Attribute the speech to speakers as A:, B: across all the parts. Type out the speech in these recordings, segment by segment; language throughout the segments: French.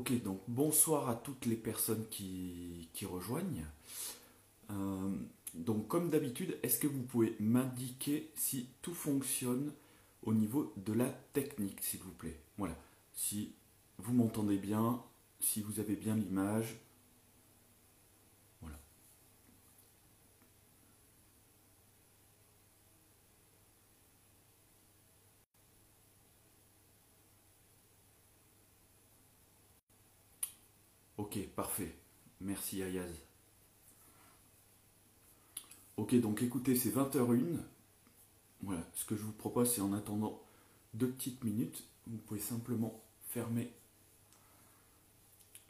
A: Ok, donc bonsoir à toutes les personnes qui, rejoignent. Euh, donc comme d'habitude, est-ce que vous pouvez m'indiquer si tout fonctionne au niveau de la technique, s'il vous plaît? Voilà, si vous m'entendez bien, si vous avez bien l'image. Voilà. Ok, parfait. Merci Ayaz. Ok, donc écoutez, c'est 20h01. Voilà, ce que je vous propose, c'est en attendant deux petites minutes, vous pouvez simplement fermer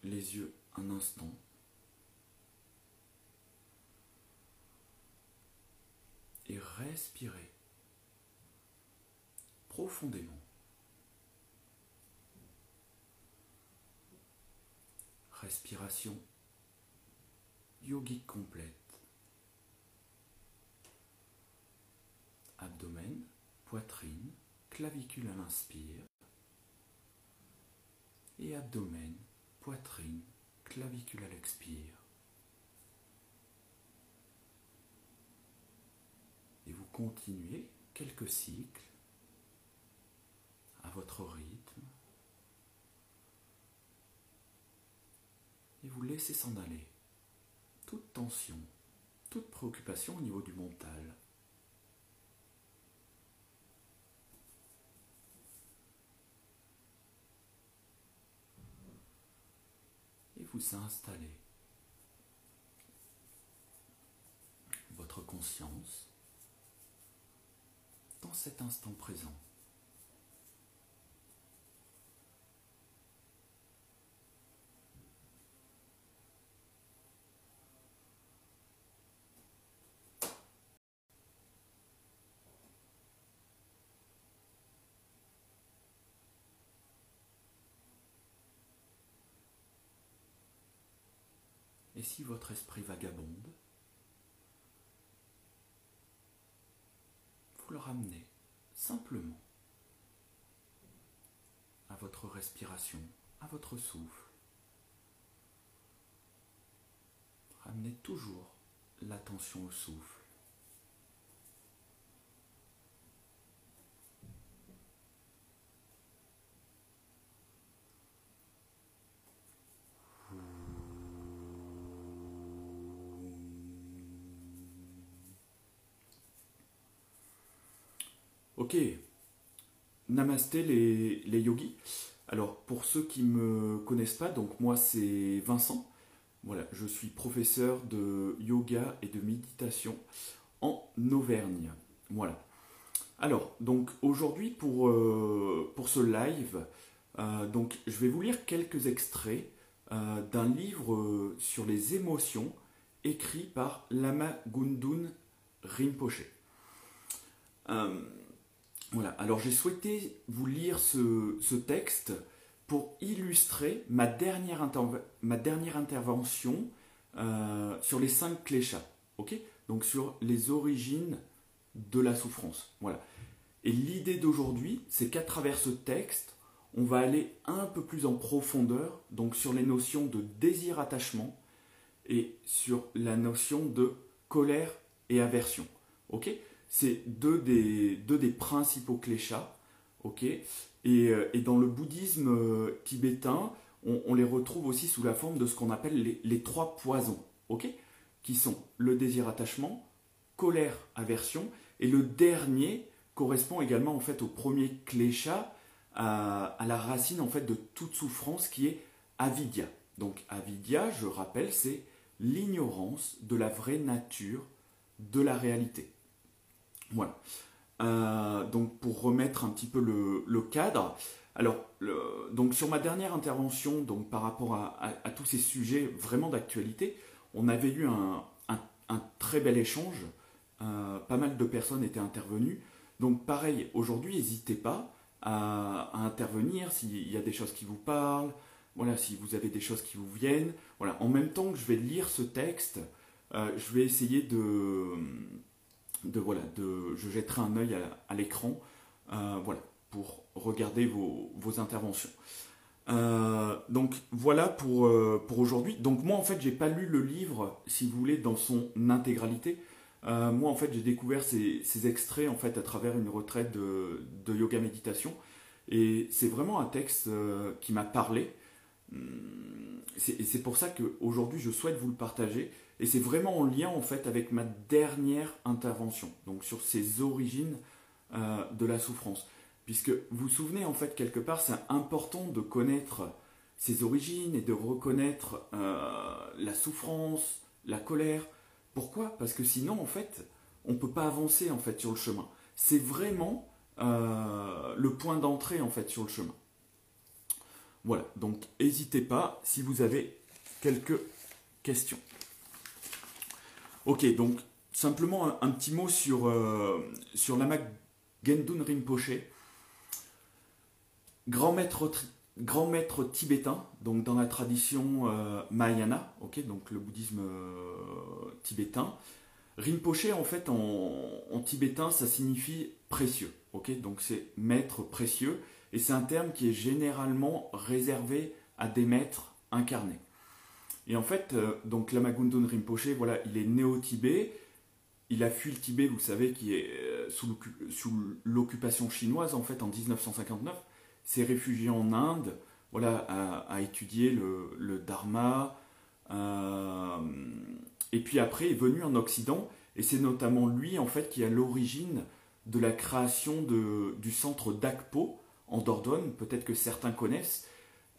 A: les yeux un instant. Et respirer profondément. Respiration yogique complète. Abdomen, poitrine, clavicule à l'inspire. Et abdomen, poitrine, clavicule à l'expire. Et vous continuez quelques cycles à votre rythme. Et vous laissez s'en aller toute tension, toute préoccupation au niveau du mental. Et vous installez votre conscience dans cet instant présent. Si votre esprit vagabonde, vous le ramenez simplement à votre respiration, à votre souffle. Ramenez toujours l'attention au souffle. Ok, namasté les, yogis. Alors pour ceux qui ne me connaissent pas, donc moi c'est Vincent. Voilà, je suis professeur de yoga et de méditation en Auvergne. Voilà. Alors, donc aujourd'hui pour, euh, ce live, euh, donc je vais vous lire quelques extraits euh, d'un livre sur les émotions écrit par Lama Gundun Rinpoche. Voilà, alors j'ai souhaité vous lire ce, texte pour illustrer ma dernière, intervention euh, sur les cinq cléchats, ok? Donc sur les origines de la souffrance. Voilà. Et l'idée d'aujourd'hui, c'est qu'à travers ce texte, on va aller un peu plus en profondeur, donc sur les notions de désir-attachement et sur la notion de colère et aversion. Ok? C'est deux des, deux des principaux cléchats. Ok? Et, euh, et dans le bouddhisme euh, tibétain, on, les retrouve aussi sous la forme de ce qu'on appelle les, trois poisons. Qui sont le désir-attachement, colère, aversion, et le dernier correspond également en fait au premier à, à la racine en fait de toute souffrance qui est avidya. Donc avidya, je rappelle, c'est l'ignorance de la vraie nature de la réalité. Voilà. Euh, donc pour remettre un petit peu le, cadre, alors donc sur ma dernière intervention, donc par rapport à, tous ces sujets vraiment d'actualité, on avait eu un, très bel échange. Euh, pas mal de personnes étaient intervenues. Donc pareil, aujourd'hui, n'hésitez pas à, à intervenir s'il y a des choses qui vous parlent, voilà, si vous avez des choses qui vous viennent. Voilà, en même temps que je vais lire ce texte, euh, je vais essayer de, de voilà, de, je jetterai un œil à, l'écran, euh, voilà, pour regarder vos, vos interventions. Euh, donc voilà pour, euh, pour aujourd'hui. Donc moi en fait j'ai pas lu le livre, si vous voulez, dans son intégralité. Moi en fait j'ai découvert ces, ces, extraits en fait à travers une retraite de, de yoga méditation. Et c'est vraiment un texte qui m'a parlé. Hum, et c'est pour ça qu'aujourd'hui je souhaite vous le partager. Et c'est vraiment en lien en fait avec ma dernière intervention, donc sur ces origines de la souffrance. Puisque vous vous souvenez, en fait, quelque part, c'est important de connaître ses origines et de reconnaître euh, la souffrance, la colère. Pourquoi? Parce que sinon, en fait, on ne peut pas avancer en fait sur le chemin. C'est vraiment euh, le point d'entrée en fait sur le chemin. Voilà, donc n'hésitez pas si vous avez quelques questions. Ok, donc simplement un, petit mot sur, euh, sur Lama Gendun Rinpoche grand maître, tibétain, donc dans la tradition euh, Mahayana, ok, donc le bouddhisme euh, tibétain. Rinpoche, en fait, en, tibétain, ça signifie précieux, ok, donc c'est maître précieux, et c'est un terme qui est généralement réservé à des maîtres incarnés. Et en fait, euh, donc Lama Rinpoche, voilà, il est né au Tibet, il a fui le Tibet, vous savez, qui est sous l'occupation chinoise, en fait, en 1959 s'est réfugié en Inde, voilà, à, étudier le, dharma. Euh, et puis après est venu en Occident, et c'est notamment lui en fait qui a l'origine de la création de, du centre d'Akpo en Dordogne, peut-être que certains connaissent,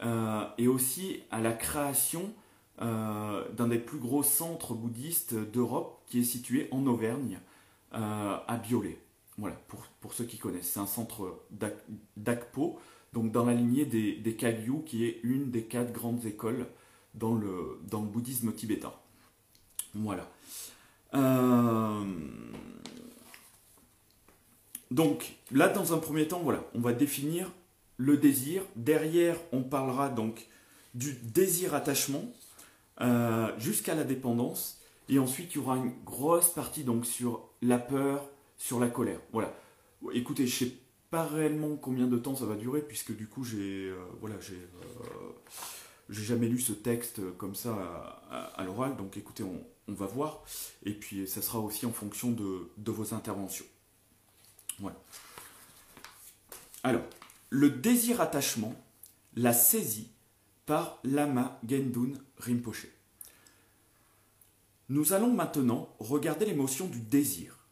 A: euh, et aussi à la création euh, d'un des plus gros centres bouddhistes d'Europe qui est situé en Auvergne, à Biolay. Voilà, pour, pour ceux qui connaissent. C'est un centre d'Akpo, donc dans la lignée des, des Kagyu, qui est une des quatre grandes écoles dans le, bouddhisme tibétain. Voilà. Euh, donc là, dans un premier temps, on va définir le désir. Derrière, on parlera donc du désir-attachement euh, jusqu'à la dépendance. Et ensuite, il y aura une grosse partie donc sur la peur, sur la colère. Voilà. Écoutez, je sais pas réellement combien de temps ça va durer, puisque du coup, j'ai euh, voilà, j'ai euh, j'ai jamais lu ce texte comme ça à, l'oral, donc écoutez, on, va voir. Et puis, ça sera aussi en fonction de, de vos interventions. Voilà. Alors, le désir-attachement, la saisie par Lama Gendun Nous allons maintenant regarder l'émotion du désir.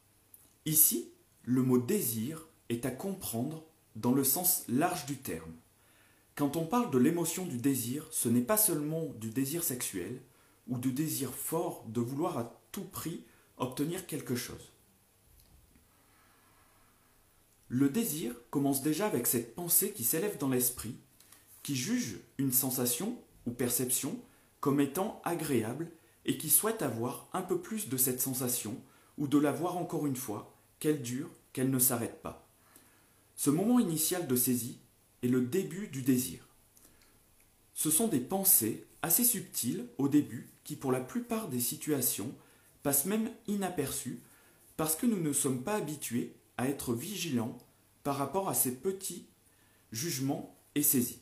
A: Ici, le mot désir est à comprendre dans le sens large du terme. Quand on parle de l'émotion du désir, ce n'est pas seulement du désir sexuel ou du désir fort de vouloir à tout prix obtenir quelque chose. Le désir commence déjà avec cette pensée qui s'élève dans l'esprit, qui juge une sensation ou perception comme étant agréable et qui souhaite avoir un peu plus de cette sensation ou de la voir encore une fois, qu'elle dure, qu'elle ne s'arrête pas. Ce moment initial de saisie est le début du désir. Ce sont des pensées assez subtiles au début qui, pour la plupart des situations, passent même inaperçues parce que nous ne sommes pas habitués à être vigilants par rapport à ces petits jugements et saisies.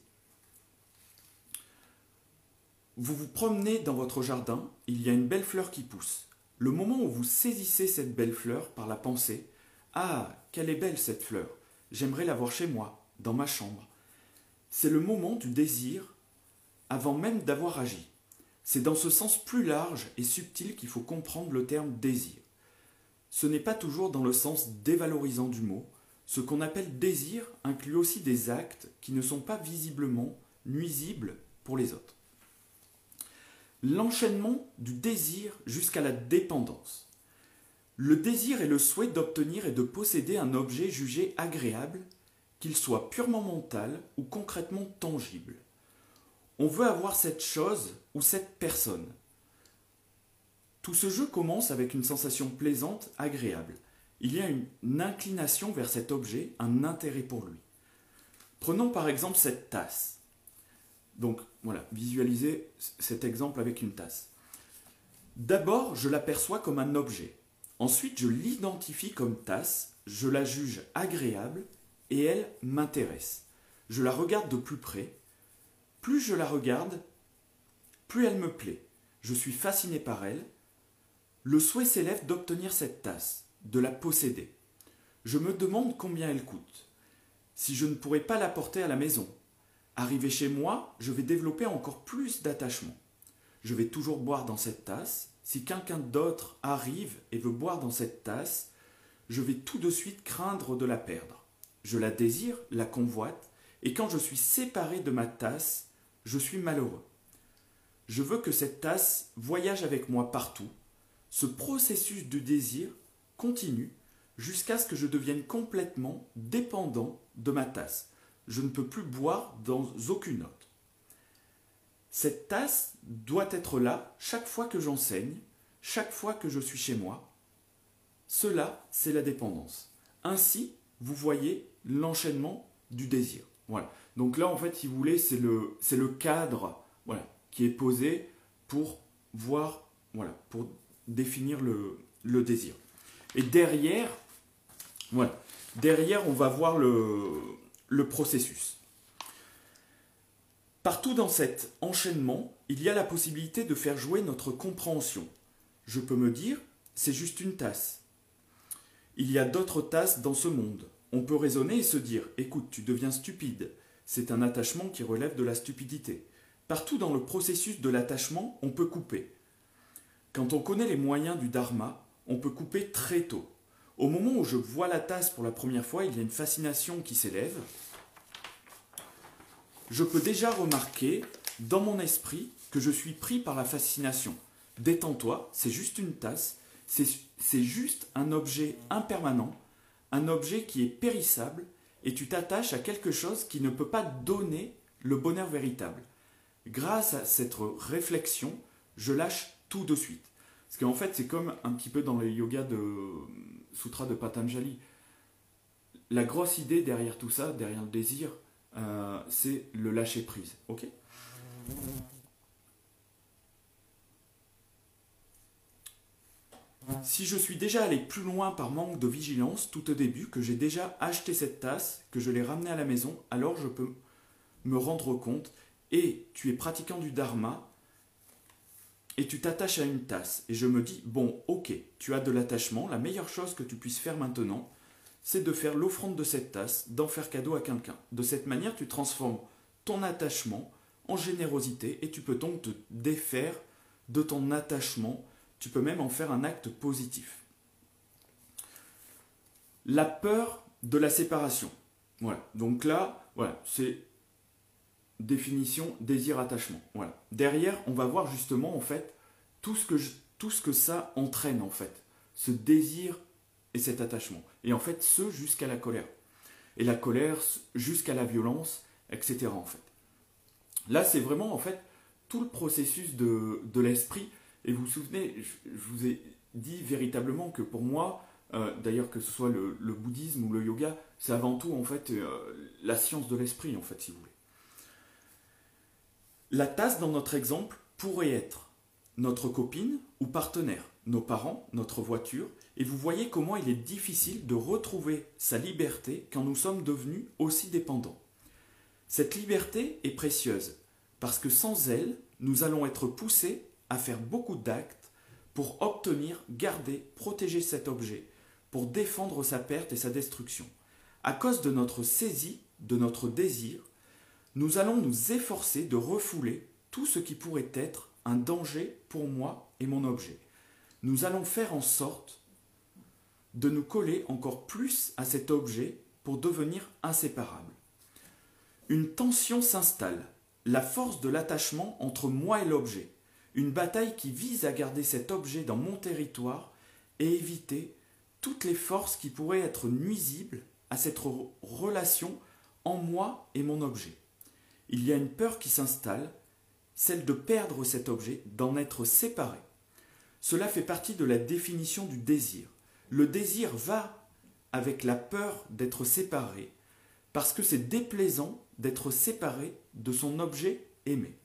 A: Vous vous promenez dans votre jardin, il y a une belle fleur qui pousse. Le moment où vous saisissez cette belle fleur par la pensée, Ah, quelle est belle cette fleur J'aimerais l'avoir chez moi, dans ma chambre. C'est le moment du désir avant même d'avoir agi. C'est dans ce sens plus large et subtil qu'il faut comprendre le terme désir. Ce n'est pas toujours dans le sens dévalorisant du mot. Ce qu'on appelle désir inclut aussi des actes qui ne sont pas visiblement nuisibles pour les autres. L'enchaînement du désir jusqu'à la dépendance. Le désir est le souhait d'obtenir et de posséder un objet jugé agréable, qu'il soit purement mental ou concrètement tangible. On veut avoir cette chose ou cette personne. Tout ce jeu commence avec une sensation plaisante, agréable. Il y a une inclination vers cet objet, un intérêt pour lui. Prenons par exemple cette tasse. Donc voilà, visualisez cet exemple avec une tasse. D'abord, je l'aperçois comme un objet. Ensuite, je l'identifie comme tasse, je la juge agréable et elle m'intéresse. Je la regarde de plus près. Plus je la regarde, plus elle me plaît. Je suis fasciné par elle. Le souhait s'élève d'obtenir cette tasse, de la posséder. Je me demande combien elle coûte. Si je ne pourrais pas la porter à la maison, arrivé chez moi, je vais développer encore plus d'attachement. Je vais toujours boire dans cette tasse. Si quelqu'un d'autre arrive et veut boire dans cette tasse, je vais tout de suite craindre de la perdre. Je la désire, la convoite, et quand je suis séparé de ma tasse, je suis malheureux. Je veux que cette tasse voyage avec moi partout. Ce processus de désir continue jusqu'à ce que je devienne complètement dépendant de ma tasse. Je ne peux plus boire dans aucune autre. Cette tasse doit être là chaque fois que j'enseigne, chaque fois que je suis chez moi. Cela, c'est la dépendance. Ainsi, vous voyez l'enchaînement du désir. Voilà. Donc là, en fait, si vous voulez, c'est le, cadre qui est posé pour voir, voilà, pour définir le, le désir. Et derrière, voilà, derrière, on va voir le, le processus. Partout dans cet enchaînement, il y a la possibilité de faire jouer notre compréhension. Je peux me dire, c'est juste une tasse. Il y a d'autres tasses dans ce monde. On peut raisonner et se dire, écoute, tu deviens stupide. C'est un attachement qui relève de la stupidité. Partout dans le processus de l'attachement, on peut couper. Quand on connaît les moyens du dharma, on peut couper très tôt. Au moment où je vois la tasse pour la première fois, il y a une fascination qui s'élève. Je peux déjà remarquer dans mon esprit que je suis pris par la fascination. Détends-toi, c'est juste une tasse, c'est juste un objet impermanent, un objet qui est périssable, et tu t'attaches à quelque chose qui ne peut pas donner le bonheur véritable. Grâce à cette réflexion, je lâche tout de suite. Parce qu'en fait, c'est comme un petit peu dans le yoga de Sutra de Patanjali. La grosse idée derrière tout ça, derrière le désir, euh, c'est le lâcher prise. Ok? Si je suis déjà allé plus loin par manque de vigilance tout au début, que j'ai déjà acheté cette tasse, que je l'ai ramenée à la maison, alors je peux me rendre compte, et tu es pratiquant du dharma, et tu t'attaches à une tasse, et je me dis, bon, ok, tu as de l'attachement, la meilleure chose que tu puisses faire maintenant, c'est de faire l'offrande de cette tasse, d'en faire cadeau à quelqu'un. De cette manière, tu transformes ton attachement en générosité, et tu peux donc te défaire de ton attachement tu peux même en faire un acte positif. La peur de la séparation. Voilà. Donc là, voilà, c'est définition désir-attachement. Voilà. Derrière, on va voir justement en fait tout ce que tout ce que ça entraîne en fait, ce désir et cet attachement. Et en fait, ce jusqu'à la colère. Et la colère jusqu'à la violence, etc. En fait. Là, c'est vraiment en fait tout le processus de, de l'esprit et vous vous souvenez, je, vous ai dit véritablement que pour moi, euh, d'ailleurs que ce soit le, bouddhisme ou le yoga, c'est avant tout en fait euh, la science de l'esprit en fait, si vous voulez. La tasse dans notre exemple pourrait être notre copine ou partenaire, nos parents, notre voiture, et vous voyez comment il est difficile de retrouver sa liberté quand nous sommes devenus aussi dépendants. Cette liberté est précieuse, parce que sans elle, nous allons être poussés à faire beaucoup d'actes pour obtenir, garder, protéger cet objet, pour défendre sa perte et sa destruction. À cause de notre saisie, de notre désir, nous allons nous efforcer de refouler tout ce qui pourrait être un danger pour moi et mon objet. Nous allons faire en sorte de nous coller encore plus à cet objet pour devenir inséparables. Une tension s'installe, la force de l'attachement entre moi et l'objet une bataille qui vise à garder cet objet dans mon territoire et éviter toutes les forces qui pourraient être nuisibles à cette relation en moi et mon objet. Il y a une peur qui s'installe, celle de perdre cet objet, d'en être séparé. Cela fait partie de la définition du désir. Le désir va avec la peur d'être séparé, parce que c'est déplaisant d'être séparé de son objet aimé.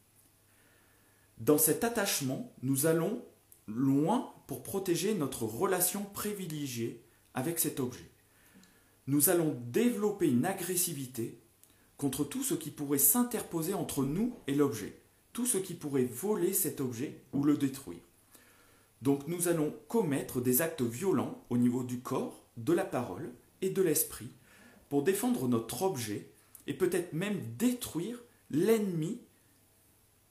A: Dans cet attachement, nous allons loin pour protéger notre relation privilégiée avec cet objet. Nous allons développer une agressivité contre tout ce qui pourrait s'interposer entre nous et l'objet, tout ce qui pourrait voler cet objet ou le détruire. Donc nous allons commettre des actes violents au niveau du corps, de la parole et de l'esprit pour défendre notre objet et peut-être même détruire l'ennemi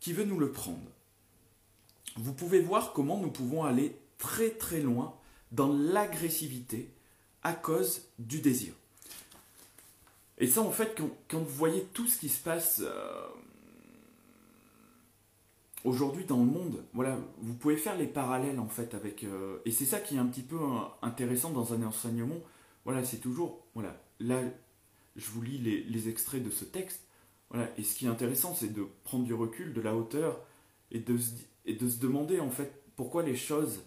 A: qui veut nous le prendre. Vous pouvez voir comment nous pouvons aller très très loin dans l'agressivité à cause du désir. Et ça, en fait, quand, vous voyez tout ce qui se passe euh, aujourd'hui dans le monde, voilà, vous pouvez faire les parallèles en fait avec. Euh, et c'est ça qui est un petit peu euh, intéressant dans un enseignement. Voilà, c'est toujours. Voilà, là, je vous lis les, extraits de ce texte. Voilà, et ce qui est intéressant, c'est de prendre du recul, de la hauteur, et de, se, demander en fait pourquoi les choses.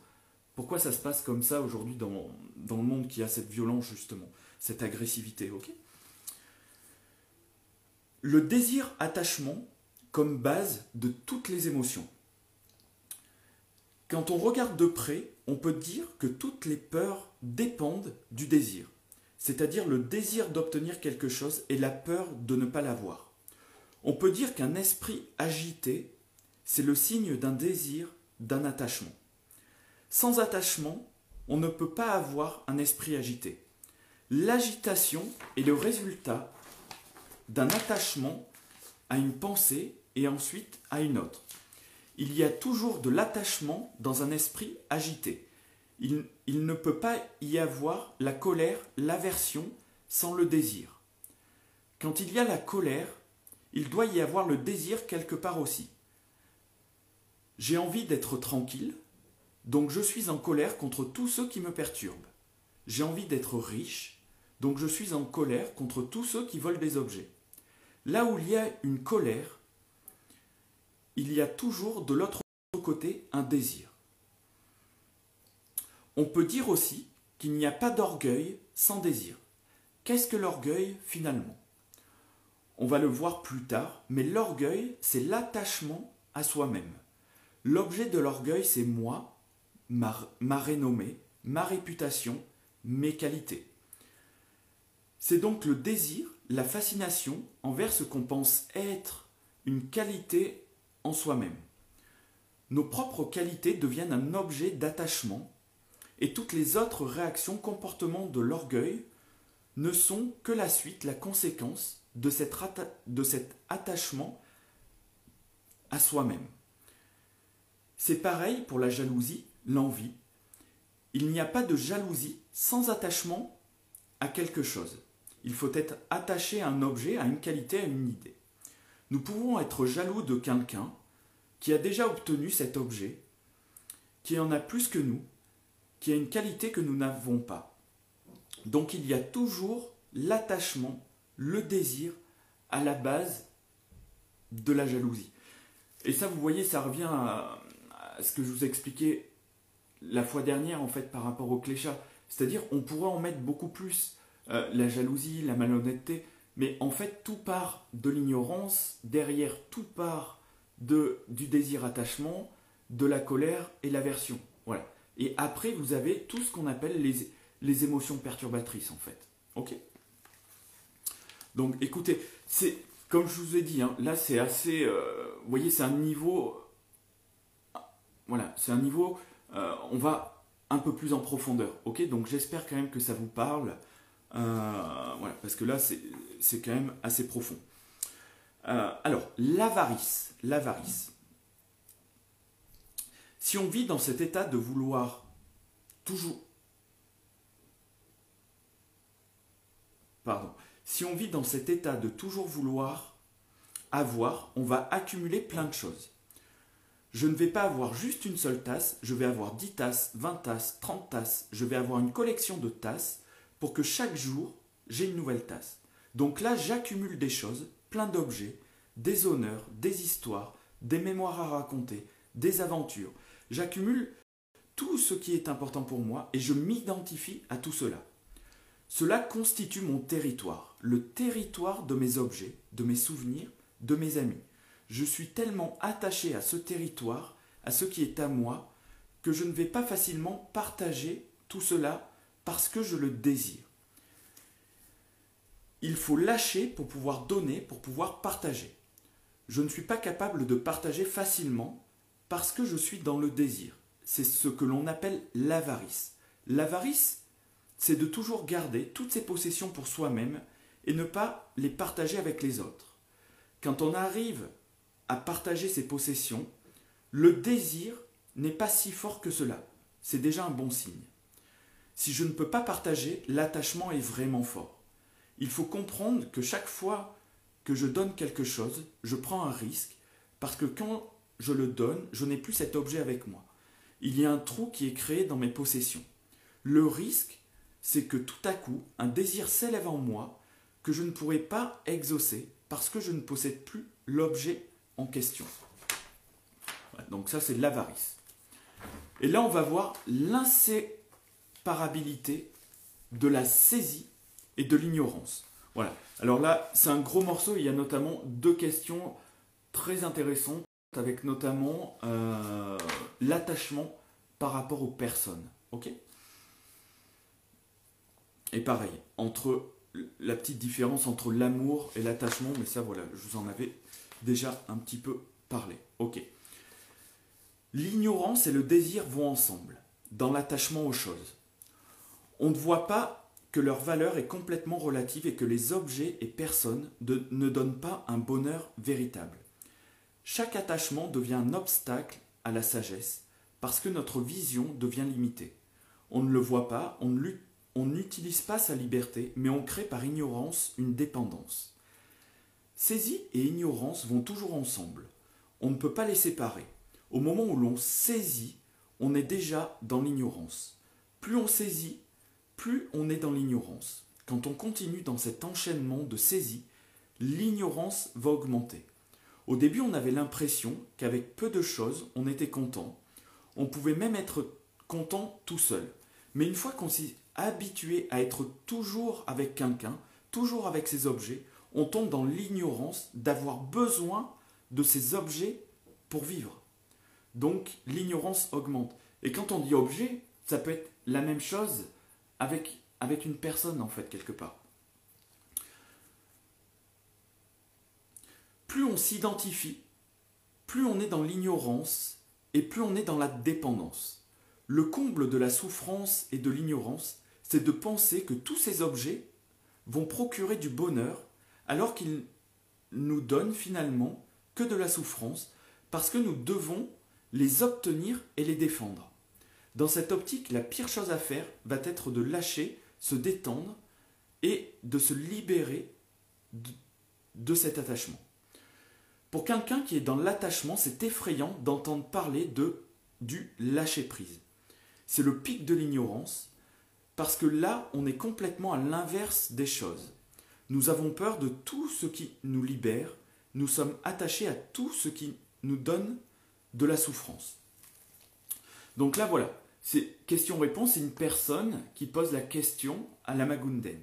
A: Pourquoi ça se passe comme ça aujourd'hui dans, dans le monde qui a cette violence justement, cette agressivité, ok? Le désir attachement comme base de toutes les émotions. Quand on regarde de près, on peut dire que toutes les peurs dépendent du désir, c'est-à-dire le désir d'obtenir quelque chose et la peur de ne pas l'avoir. On peut dire qu'un esprit agité, c'est le signe d'un désir, d'un attachement. Sans attachement, on ne peut pas avoir un esprit agité. L'agitation est le résultat d'un attachement à une pensée et ensuite à une autre. Il y a toujours de l'attachement dans un esprit agité. Il, ne peut pas y avoir la colère, l'aversion sans le désir. Quand il y a la colère, il doit y avoir le désir quelque part aussi. J'ai envie d'être tranquille, donc je suis en colère contre tous ceux qui me perturbent. J'ai envie d'être riche, donc je suis en colère contre tous ceux qui volent des objets. Là où il y a une colère, il y a toujours de l'autre côté un désir. On peut dire aussi qu'il n'y a pas d'orgueil sans désir. Qu'est-ce que l'orgueil finalement? On va le voir plus tard, mais l'orgueil, c'est l'attachement à soi-même. L'objet de l'orgueil, c'est moi, ma, ma, renommée, ma réputation, mes qualités. C'est donc le désir, la fascination envers ce qu'on pense être une qualité en soi-même. Nos propres qualités deviennent un objet d'attachement et toutes les autres réactions, comportements de l'orgueil ne sont que la suite, la conséquence de, de cet attachement à soi-même. C'est pareil pour la jalousie, l'envie. Il n'y a pas de jalousie sans attachement à quelque chose. Il faut être attaché à un objet, à une qualité, à une idée. Nous pouvons être jaloux de quelqu'un qui a déjà obtenu cet objet, qui en a plus que nous, qui a une qualité que nous n'avons pas. Donc il y a toujours l'attachement, le désir à la base de la jalousie. Et ça, vous voyez, ça revient à, ce que je vous expliquais la fois dernière, en fait, par rapport au cléchat. C'est-à-dire, on pourrait en mettre beaucoup plus. Euh, la jalousie, la malhonnêteté, mais en fait, tout part de l'ignorance, derrière tout part de, du désir attachement, de la colère et l'aversion. Voilà. Et après, vous avez tout ce qu'on appelle les, les émotions perturbatrices, en fait. Ok Donc, écoutez, c'est comme je vous ai dit, hein, là, c'est assez. Euh, vous voyez, c'est un niveau. Voilà, c'est un niveau. Euh, on va un peu plus en profondeur. Ok? Donc, j'espère quand même que ça vous parle. Euh, voilà, parce que là, c'est quand même assez profond. Euh, alors, l'avarice. L'avarice. Si on vit dans cet état de vouloir toujours... Pardon. Si on vit dans cet état de toujours vouloir avoir, on va accumuler plein de choses. Je ne vais pas avoir juste une seule tasse, je vais avoir 10 tasses, 20 tasses, 30 tasses, je vais avoir une collection de tasses pour que chaque jour, j'ai une nouvelle tasse. Donc là, j'accumule des choses, plein d'objets, des honneurs, des histoires, des mémoires à raconter, des aventures. J'accumule tout ce qui est important pour moi et je m'identifie à tout cela. Cela constitue mon territoire, le territoire de mes objets, de mes souvenirs, de mes amis. Je suis tellement attaché à ce territoire, à ce qui est à moi, que je ne vais pas facilement partager tout cela parce que je le désire. il faut lâcher pour pouvoir donner, pour pouvoir partager. Je ne suis pas capable de partager facilement parce que je suis dans le désir. C'est ce que l'on appelle l'avarice. L'avarice, c'est de toujours garder toutes ses possessions pour soi-même et ne pas les partager avec les autres. Quand on arrive à partager ses possessions, le désir n'est pas si fort que cela. C'est déjà un bon signe. Si je ne peux pas partager, l'attachement est vraiment fort. Il faut comprendre que chaque fois que je donne quelque chose, je prends un risque, parce que quand je le donne, je n'ai plus cet objet avec moi. Il y a un trou qui est créé dans mes possessions. Le risque, c'est que tout à coup, un désir s'élève en moi que je ne pourrai pas exaucer parce que je ne possède plus l'objet en question. Donc ça, c'est l'avarice. Et là, on va voir de la saisie et de l'ignorance. Voilà. Alors là, c'est un gros morceau. Il y a notamment deux questions très intéressantes, avec notamment euh, l'attachement par rapport aux personnes. Ok? Et pareil, entre la petite différence entre l'amour et l'attachement, mais ça voilà, je vous en avais déjà un petit peu parlé. Ok. L'ignorance et le désir vont ensemble, dans l'attachement aux choses. On ne voit pas que leur valeur est complètement relative et que les objets et personnes ne donnent pas un bonheur véritable. Chaque attachement devient un obstacle à la sagesse parce que notre vision devient limitée. On ne le voit pas, on n'utilise pas sa liberté, mais on crée par ignorance une dépendance. Saisie et ignorance vont toujours ensemble. On ne peut pas les séparer. Au moment où l'on saisit, on est déjà dans l'ignorance. Plus on saisit, plus on est dans l'ignorance. Quand on continue dans cet enchaînement de saisie, l'ignorance va augmenter. Au début, on avait l'impression qu'avec peu de choses, on était content. On pouvait même être content tout seul. Mais une fois qu'on s'est habitué à être toujours avec quelqu'un, toujours avec ses objets, on tombe dans l'ignorance d'avoir besoin de ces objets pour vivre. Donc l'ignorance augmente. Et quand on dit objet, ça peut être la même chose avec, une personne en fait quelque part. Plus on s'identifie, plus on est dans l'ignorance et plus on est dans la dépendance. Le comble de la souffrance et de l'ignorance, c'est de penser que tous ces objets vont procurer du bonheur alors qu'ils nous donnent finalement que de la souffrance parce que nous devons les obtenir et les défendre. Dans cette optique, la pire chose à faire va être de lâcher, se détendre et de se libérer de, cet attachement. Pour quelqu'un qui est dans l'attachement, c'est effrayant d'entendre parler de du lâcher-prise. C'est le pic de l'ignorance, parce que là, on est complètement à l'inverse des choses. Nous avons peur de tout ce qui nous libère, nous sommes attachés à tout ce qui nous donne de la souffrance. Donc là, voilà, c'est question-réponse, c'est une personne qui pose la question à la Magunden.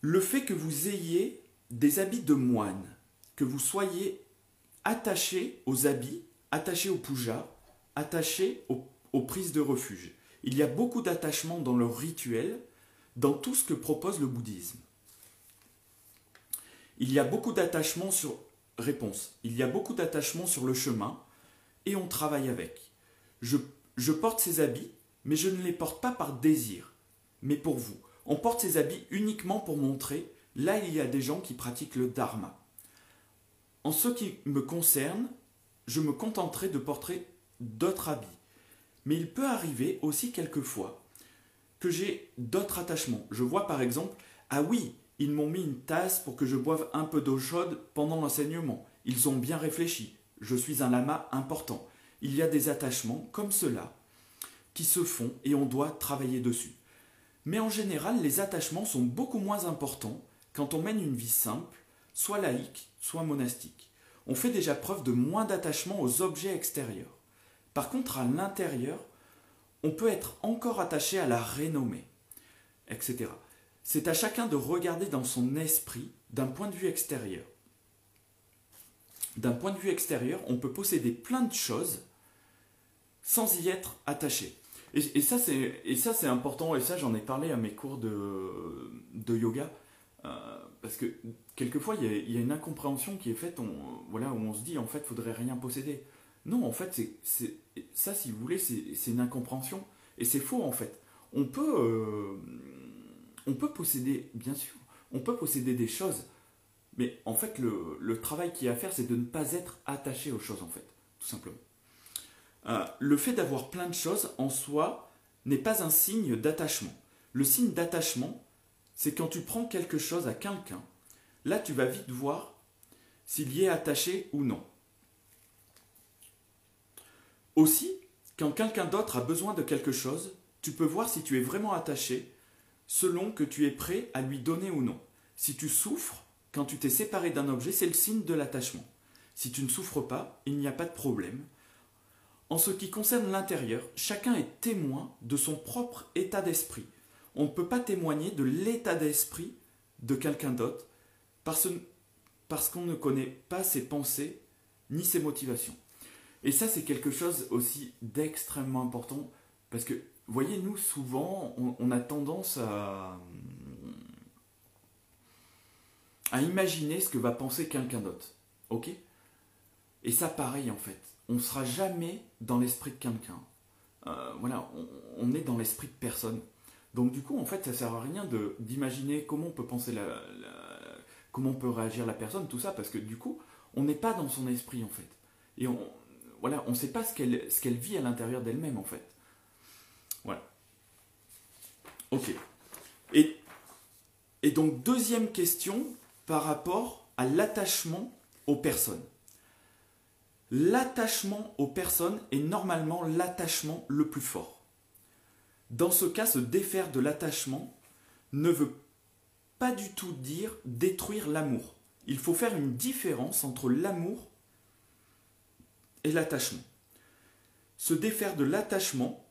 A: Le fait que vous ayez des habits de moine, que vous soyez attaché aux habits, attaché au puja, attaché aux, prises de refuge. Il y a beaucoup d'attachement dans le rituel, dans tout ce que propose le bouddhisme. Il y a beaucoup d'attachement sur Réponse. Il y a beaucoup d'attachement sur le chemin et on travaille avec. Je, porte ces habits, mais je ne les porte pas par désir, mais pour vous. On porte ces habits uniquement pour montrer, là il y a des gens qui pratiquent le dharma. En ce qui me concerne, je me contenterai de porter d'autres habits. Mais il peut arriver aussi quelquefois que j'ai d'autres attachements. Je vois par exemple, ah oui, ils m'ont mis une tasse pour que je boive un peu d'eau chaude pendant l'enseignement. Ils ont bien réfléchi. Je suis un lama important. Il y a des attachements comme cela qui se font et on doit travailler dessus. Mais en général, les attachements sont beaucoup moins importants quand on mène une vie simple, soit laïque, soit monastique. On fait déjà preuve de moins d'attachement aux objets extérieurs. Par contre, à l'intérieur, on peut être encore attaché à la renommée, etc. C'est à chacun de regarder dans son esprit d'un point de vue extérieur. D'un point de vue extérieur, on peut posséder plein de choses sans y être attaché. Et, ça, c'est important, et ça, j'en ai parlé à mes cours de, de yoga, euh, parce que quelquefois, il y, a, une incompréhension qui est faite, voilà, où on se dit, en fait, il faudrait rien posséder. Non, en fait, c'est ça, si vous voulez, c'est une incompréhension, et c'est faux, en fait. On peut, euh, on peut posséder, bien sûr, on peut posséder des choses, mais en fait, le, le travail qu'il y a à faire, c'est de ne pas être attaché aux choses, en fait, tout simplement. Euh, le fait d'avoir plein de choses en soi n'est pas un signe d'attachement. Le signe d'attachement, c'est quand tu prends quelque chose à quelqu'un, là tu vas vite voir s'il y est attaché ou non. Aussi, quand quelqu'un d'autre a besoin de quelque chose, tu peux voir si tu es vraiment attaché selon que tu es prêt à lui donner ou non. Si tu souffres quand tu t'es séparé d'un objet, c'est le signe de l'attachement. Si tu ne souffres pas, il n'y a pas de problème. En ce qui concerne l'intérieur, chacun est témoin de son propre état d'esprit. On ne peut pas témoigner de l'état d'esprit de quelqu'un d'autre parce, qu'on ne connaît pas ses pensées ni ses motivations. Et ça, c'est quelque chose aussi d'extrêmement important parce que, voyez, nous, souvent, on, a tendance à, à imaginer ce que va penser quelqu'un d'autre. Ok? Et ça, pareil, en fait on ne sera jamais dans l'esprit de quelqu'un. Euh, voilà, on, est dans l'esprit de personne. Donc du coup, en fait, ça sert à rien d'imaginer comment on peut penser la, comment on peut réagir la personne, tout ça, parce que du coup, on n'est pas dans son esprit en fait. Et on, voilà, on ne sait pas ce qu'elle vit à l'intérieur d'elle-même en fait. Voilà. Ok. Et donc deuxième question par rapport à l'attachement aux personnes. L'attachement aux personnes est normalement l'attachement le plus fort. Dans ce cas, se défaire de l'attachement ne veut pas du tout dire détruire l'amour. Il faut faire une différence entre l'amour et l'attachement. Se défaire de l'attachement,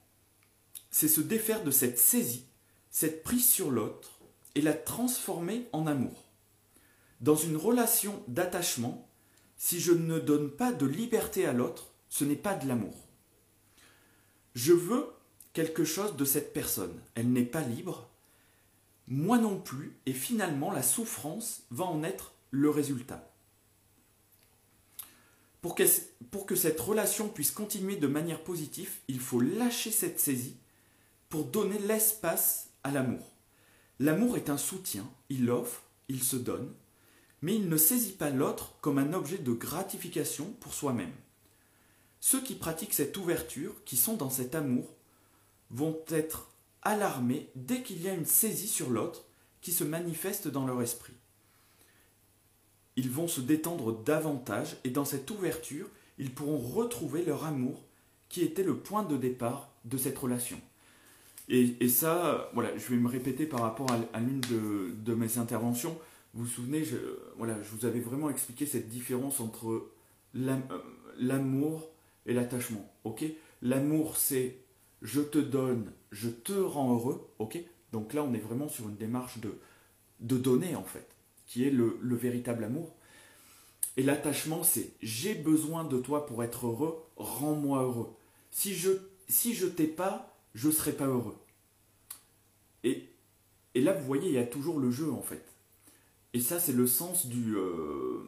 A: c'est se défaire de cette saisie, cette prise sur l'autre, et la transformer en amour. Dans une relation d'attachement, si je ne donne pas de liberté à l'autre, ce n'est pas de l'amour. Je veux quelque chose de cette personne. Elle n'est pas libre. Moi non plus. Et finalement, la souffrance va en être le résultat. Pour que, cette relation puisse continuer de manière positive, il faut lâcher cette saisie pour donner l'espace à l'amour. L'amour est un soutien, il offre, il se donne, mais il ne saisit pas l'autre comme un objet de gratification pour soi-même. Ceux qui pratiquent cette ouverture, qui sont dans cet amour, vont être alarmés dès qu'il y a une saisie sur l'autre qui se manifeste dans leur esprit. Ils vont se détendre davantage et dans cette ouverture, ils pourront retrouver leur amour qui était le point de départ de cette relation. Et, ça, voilà, je vais me répéter par rapport à, l'une de mes interventions. Vous vous souvenez, je, vous avais vraiment expliqué cette différence entre euh, l'amour et l'attachement. Ok? L'amour, c'est je te donne, je te rends heureux. Ok? Donc là, on est vraiment sur une démarche de, de donner, en fait, qui est le, véritable amour. Et l'attachement, c'est j'ai besoin de toi pour être heureux, rends-moi heureux. Si je si t'ai pas, je serai pas heureux. Et, et là, vous voyez, il y a toujours le jeu, en fait. Et ça, c'est le sens du, euh,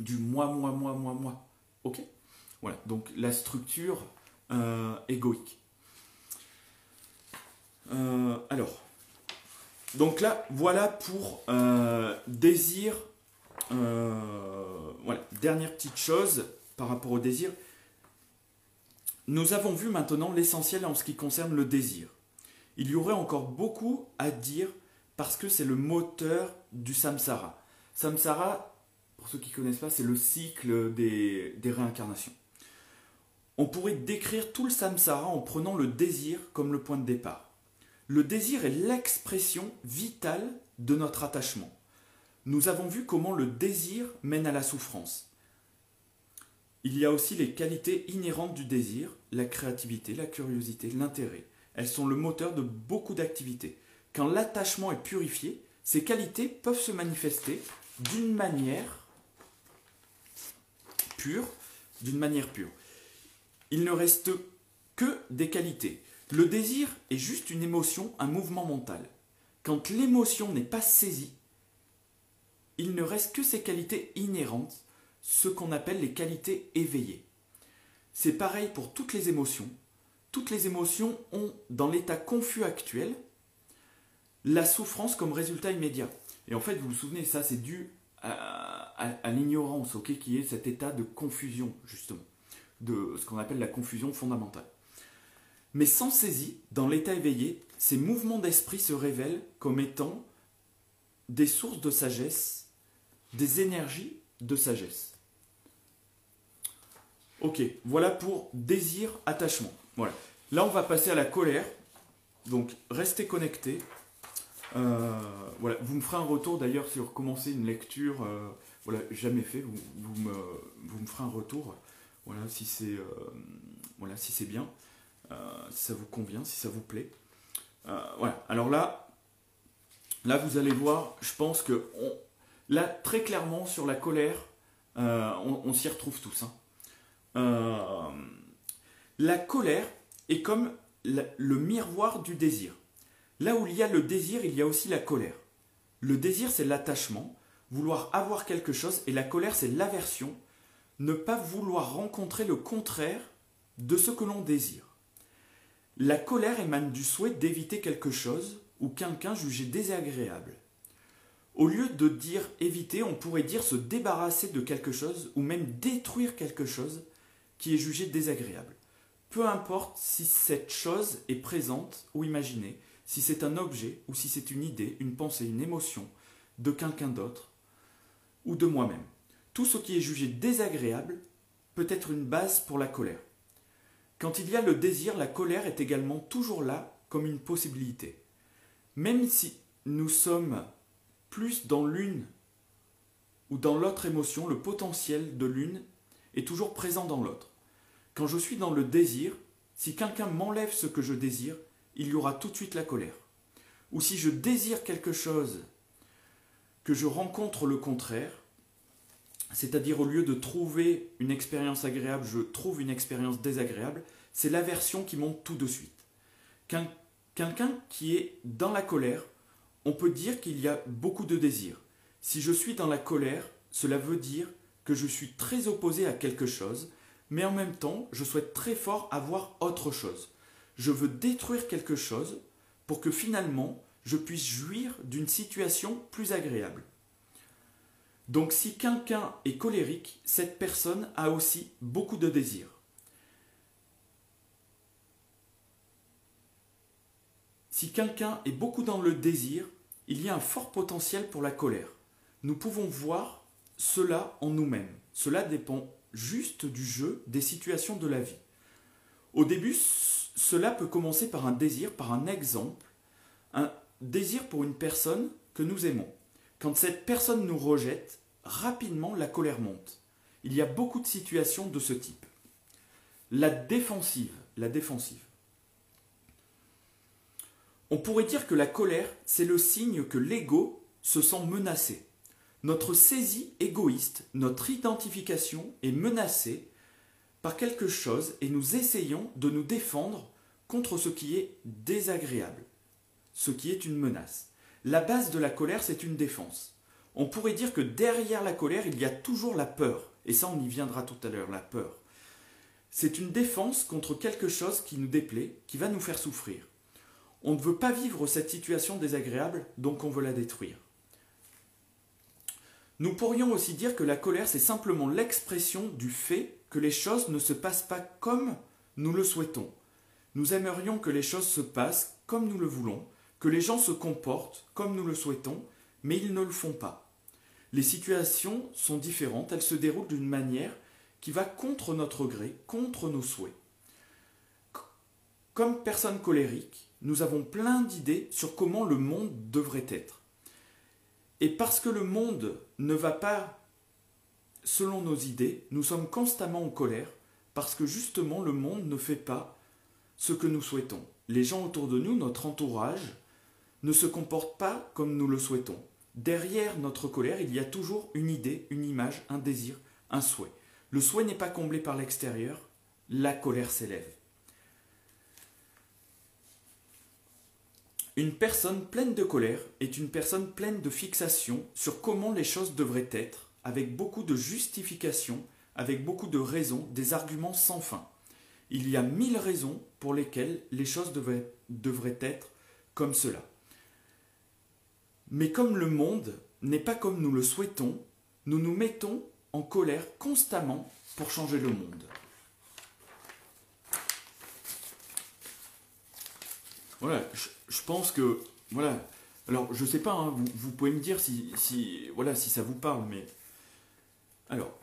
A: du moi, moi, moi, moi, moi. Ok? Voilà, donc la structure euh, égoïque. Euh, alors, donc là, voilà pour désir. voilà, dernière petite chose par rapport au désir. Nous avons vu maintenant l'essentiel en ce qui concerne le désir. Il y aurait encore beaucoup à dire parce que c'est le moteur du samsara. Samsara, pour ceux qui ne connaissent pas, c'est le cycle des, réincarnations. On pourrait décrire tout le samsara en prenant le désir comme le point de départ. Le désir est l'expression vitale de notre attachement. Nous avons vu comment le désir mène à la souffrance. Il y a aussi les qualités inhérentes du désir, la créativité, la curiosité, l'intérêt. Elles sont le moteur de beaucoup d'activités. Quand l'attachement est purifié, ces qualités peuvent se manifester d'une manière pure, d'une manière pure. Il ne reste que des qualités. Le désir est juste une émotion, un mouvement mental. Quand l'émotion n'est pas saisie, il ne reste que ses qualités inhérentes, ce qu'on appelle les qualités éveillées. C'est pareil pour toutes les émotions. Toutes les émotions ont, dans l'état confus actuel, la souffrance comme résultat immédiat. Et en fait, vous vous souvenez, ça c'est dû à, l'ignorance, qui est cet état de confusion, justement, de ce qu'on appelle la confusion fondamentale. Mais sans saisie, dans l'état éveillé, ces mouvements d'esprit se révèlent comme étant des sources de sagesse, des énergies de sagesse. Ok, voilà pour désir, attachement. Voilà. Là, on va passer à la colère. Donc, restez connectés. Euh, voilà, vous me ferez un retour d'ailleurs sur commencer une lecture. Euh, voilà, jamais fait. Vous, me, ferez un retour. Voilà, si c'est euh, bien, si ça vous convient, si ça vous plaît. voilà. Alors là, là, vous allez voir. Je pense que là, très clairement sur la colère, on, s'y retrouve tous. Hein. la colère est comme le miroir du désir. Là où il y a le désir, il y a aussi la colère. Le désir, c'est l'attachement, vouloir avoir quelque chose, et la colère, c'est l'aversion, ne pas vouloir rencontrer le contraire de ce que l'on désire. La colère émane du souhait d'éviter quelque chose ou quelqu'un jugé désagréable. Au lieu de dire éviter, on pourrait dire se débarrasser de quelque chose ou même détruire quelque chose qui est jugé désagréable. Peu importe si cette chose est présente ou imaginée, si c'est un objet ou si c'est une idée, une pensée, une émotion de quelqu'un d'autre ou de moi-même. Tout ce qui est jugé désagréable peut être une base pour la colère. Quand il y a le désir, la colère est également toujours là comme une possibilité. Même si nous sommes plus dans l'une ou dans l'autre émotion, le potentiel de l'une est toujours présent dans l'autre. Quand je suis dans le désir, si quelqu'un m'enlève ce que je désire, il y aura tout de suite la colère. Ou si je désire quelque chose, que je rencontre le contraire, c'est-à-dire au lieu de trouver une expérience agréable, je trouve une expérience désagréable, c'est l'aversion qui monte tout de suite. Quelqu'un qui est dans la colère, on peut dire qu'il y a beaucoup de désir. Si je suis dans la colère, cela veut dire que je suis très opposé à quelque chose, mais en même temps, je souhaite très fort avoir autre chose je veux détruire quelque chose pour que finalement je puisse jouir d'une situation plus agréable. Donc si quelqu'un est colérique, cette personne a aussi beaucoup de désirs. Si quelqu'un est beaucoup dans le désir, il y a un fort potentiel pour la colère. Nous pouvons voir cela en nous-mêmes. Cela dépend juste du jeu des situations de la vie. Au début, cela peut commencer par un désir, par un exemple, un désir pour une personne que nous aimons. Quand cette personne nous rejette, rapidement la colère monte. Il y a beaucoup de situations de ce type. La défensive, la défensive. On pourrait dire que la colère, c'est le signe que l'ego se sent menacé. Notre saisie égoïste, notre identification est menacée par quelque chose et nous essayons de nous défendre contre ce qui est désagréable, ce qui est une menace. La base de la colère, c'est une défense. On pourrait dire que derrière la colère, il y a toujours la peur. Et ça, on y viendra tout à l'heure, la peur. C'est une défense contre quelque chose qui nous déplaît, qui va nous faire souffrir. On ne veut pas vivre cette situation désagréable, donc on veut la détruire. Nous pourrions aussi dire que la colère, c'est simplement l'expression du fait les choses ne se passent pas comme nous le souhaitons. Nous aimerions que les choses se passent comme nous le voulons, que les gens se comportent comme nous le souhaitons, mais ils ne le font pas. Les situations sont différentes, elles se déroulent d'une manière qui va contre notre gré, contre nos souhaits. Comme personne colérique, nous avons plein d'idées sur comment le monde devrait être. Et parce que le monde ne va pas selon nos idées, nous sommes constamment en colère parce que justement le monde ne fait pas ce que nous souhaitons. Les gens autour de nous, notre entourage, ne se comportent pas comme nous le souhaitons. Derrière notre colère, il y a toujours une idée, une image, un désir, un souhait. Le souhait n'est pas comblé par l'extérieur, la colère s'élève. Une personne pleine de colère est une personne pleine de fixation sur comment les choses devraient être, avec beaucoup de justifications, avec beaucoup de raisons, des arguments sans fin. Il y a mille raisons pour lesquelles les choses devraient, être comme cela. Mais comme le monde n'est pas comme nous le souhaitons, nous nous mettons en colère constamment pour changer le monde. Voilà, je, pense que. Voilà. Alors, je sais pas, hein, vous, pouvez me dire si, voilà, si ça vous parle, mais. Alors.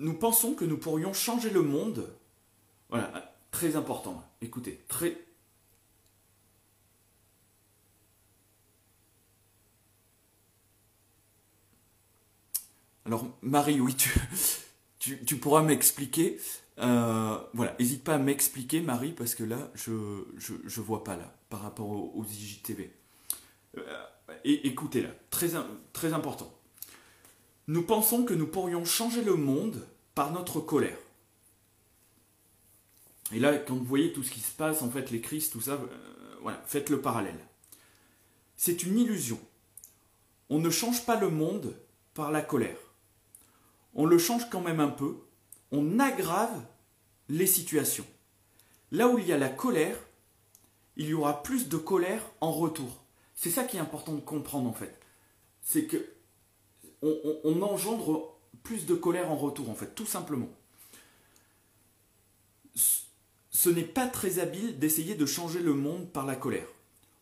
A: Nous pensons que nous pourrions changer le monde. Voilà, très important. Écoutez, très, Alors, Marie, oui, tu, pourras m'expliquer. Euh, voilà, n'hésite pas à m'expliquer, Marie, parce que là, je ne vois pas là, par rapport aux, IJTV. Euh, et écoutez là, très, important. Nous pensons que nous pourrions changer le monde par notre colère. Et là, quand vous voyez tout ce qui se passe, en fait, les crises, tout ça, euh, faites le parallèle. C'est une illusion. On ne change pas le monde par la colère on le change quand même un peu, on aggrave les situations. Là où il y a la colère, il y aura plus de colère en retour. C'est ça qui est important de comprendre en fait. C'est que on, engendre plus de colère en retour en fait, tout simplement. Ce n'est pas très habile d'essayer de changer le monde par la colère.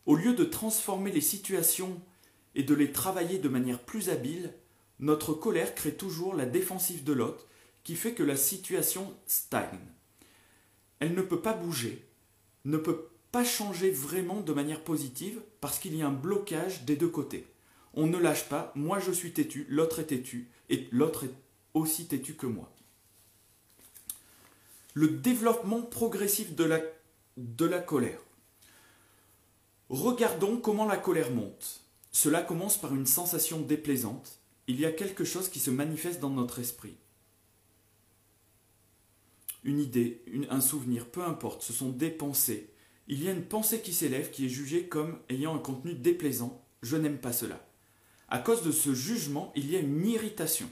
A: Au lieu de transformer les situations et de les travailler de manière plus habile, notre colère crée toujours la défensive de l'autre qui fait que la situation stagne. Elle ne peut pas bouger, ne peut pas changer vraiment de manière positive parce qu'il y a un blocage des deux côtés. On ne lâche pas, moi je suis têtu, l'autre est têtu, et l'autre est aussi têtu que moi. Le développement progressif de la, colère. Regardons comment la colère monte. Cela commence par une sensation déplaisante, il y a quelque chose qui se manifeste dans notre esprit. Une idée, un souvenir, peu importe, ce sont des pensées. Il y a une pensée qui s'élève qui est jugée comme ayant un contenu déplaisant. Je n'aime pas cela. À cause de ce jugement, il y a une irritation.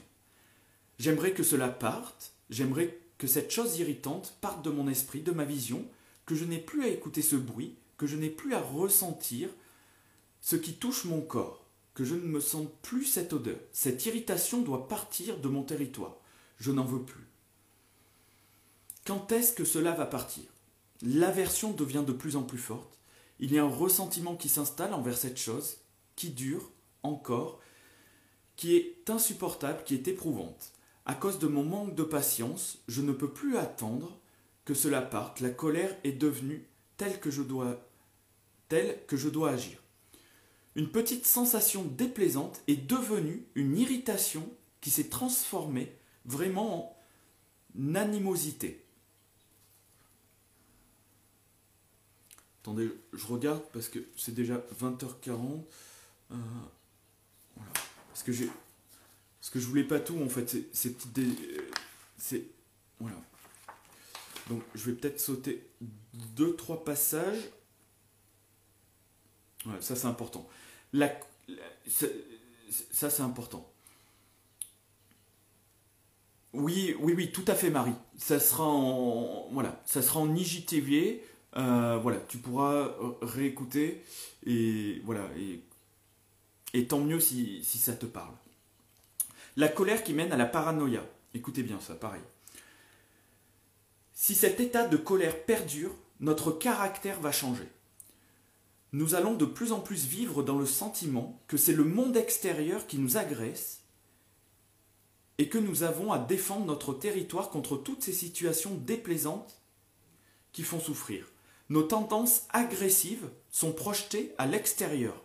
A: J'aimerais que cela parte, j'aimerais que cette chose irritante parte de mon esprit, de ma vision, que je n'ai plus à écouter ce bruit, que je n'ai plus à ressentir ce qui touche mon corps que je ne me sente plus cette odeur. Cette irritation doit partir de mon territoire. Je n'en veux plus. Quand est-ce que cela va partir? L'aversion devient de plus en plus forte. Il y a un ressentiment qui s'installe envers cette chose, qui dure encore, qui est insupportable, qui est éprouvante. À cause de mon manque de patience, je ne peux plus attendre que cela parte. La colère est devenue telle que je dois, telle que je dois agir une petite sensation déplaisante est devenue une irritation qui s'est transformée vraiment en animosité. Attendez, je regarde parce que c'est déjà 20h40. Euh, voilà. Parce que j'ai. Parce que je voulais pas tout en fait, ces, petites. Euh, c'est. Voilà. Donc je vais peut-être sauter deux, trois passages. Voilà, ça c'est important ça, c'est important. Oui, oui, oui, tout à fait, Marie. Ça sera en, voilà, ça sera en IJTV. Euh, voilà, tu pourras réécouter et voilà, et, tant mieux si ça te parle. La colère qui mène à la paranoïa. Écoutez bien ça, pareil. Si cet état de colère perdure, notre caractère va changer nous allons de plus en plus vivre dans le sentiment que c'est le monde extérieur qui nous agresse et que nous avons à défendre notre territoire contre toutes ces situations déplaisantes qui font souffrir. Nos tendances agressives sont projetées à l'extérieur.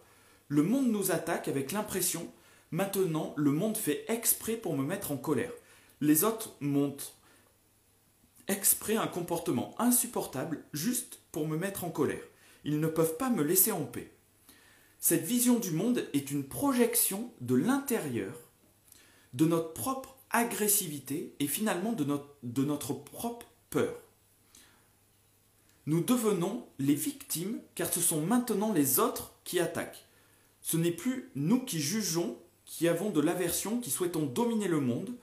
A: Le monde nous attaque avec l'impression maintenant le monde fait exprès pour me mettre en colère. Les autres montrent exprès un comportement insupportable juste pour me mettre en colère. Ils ne peuvent pas me laisser en paix. Cette vision du monde est une projection de l'intérieur, de notre propre agressivité et finalement de notre, de notre propre peur. Nous devenons les victimes car ce sont maintenant les autres qui attaquent. Ce n'est plus nous qui jugeons, qui avons de l'aversion, qui souhaitons dominer le monde.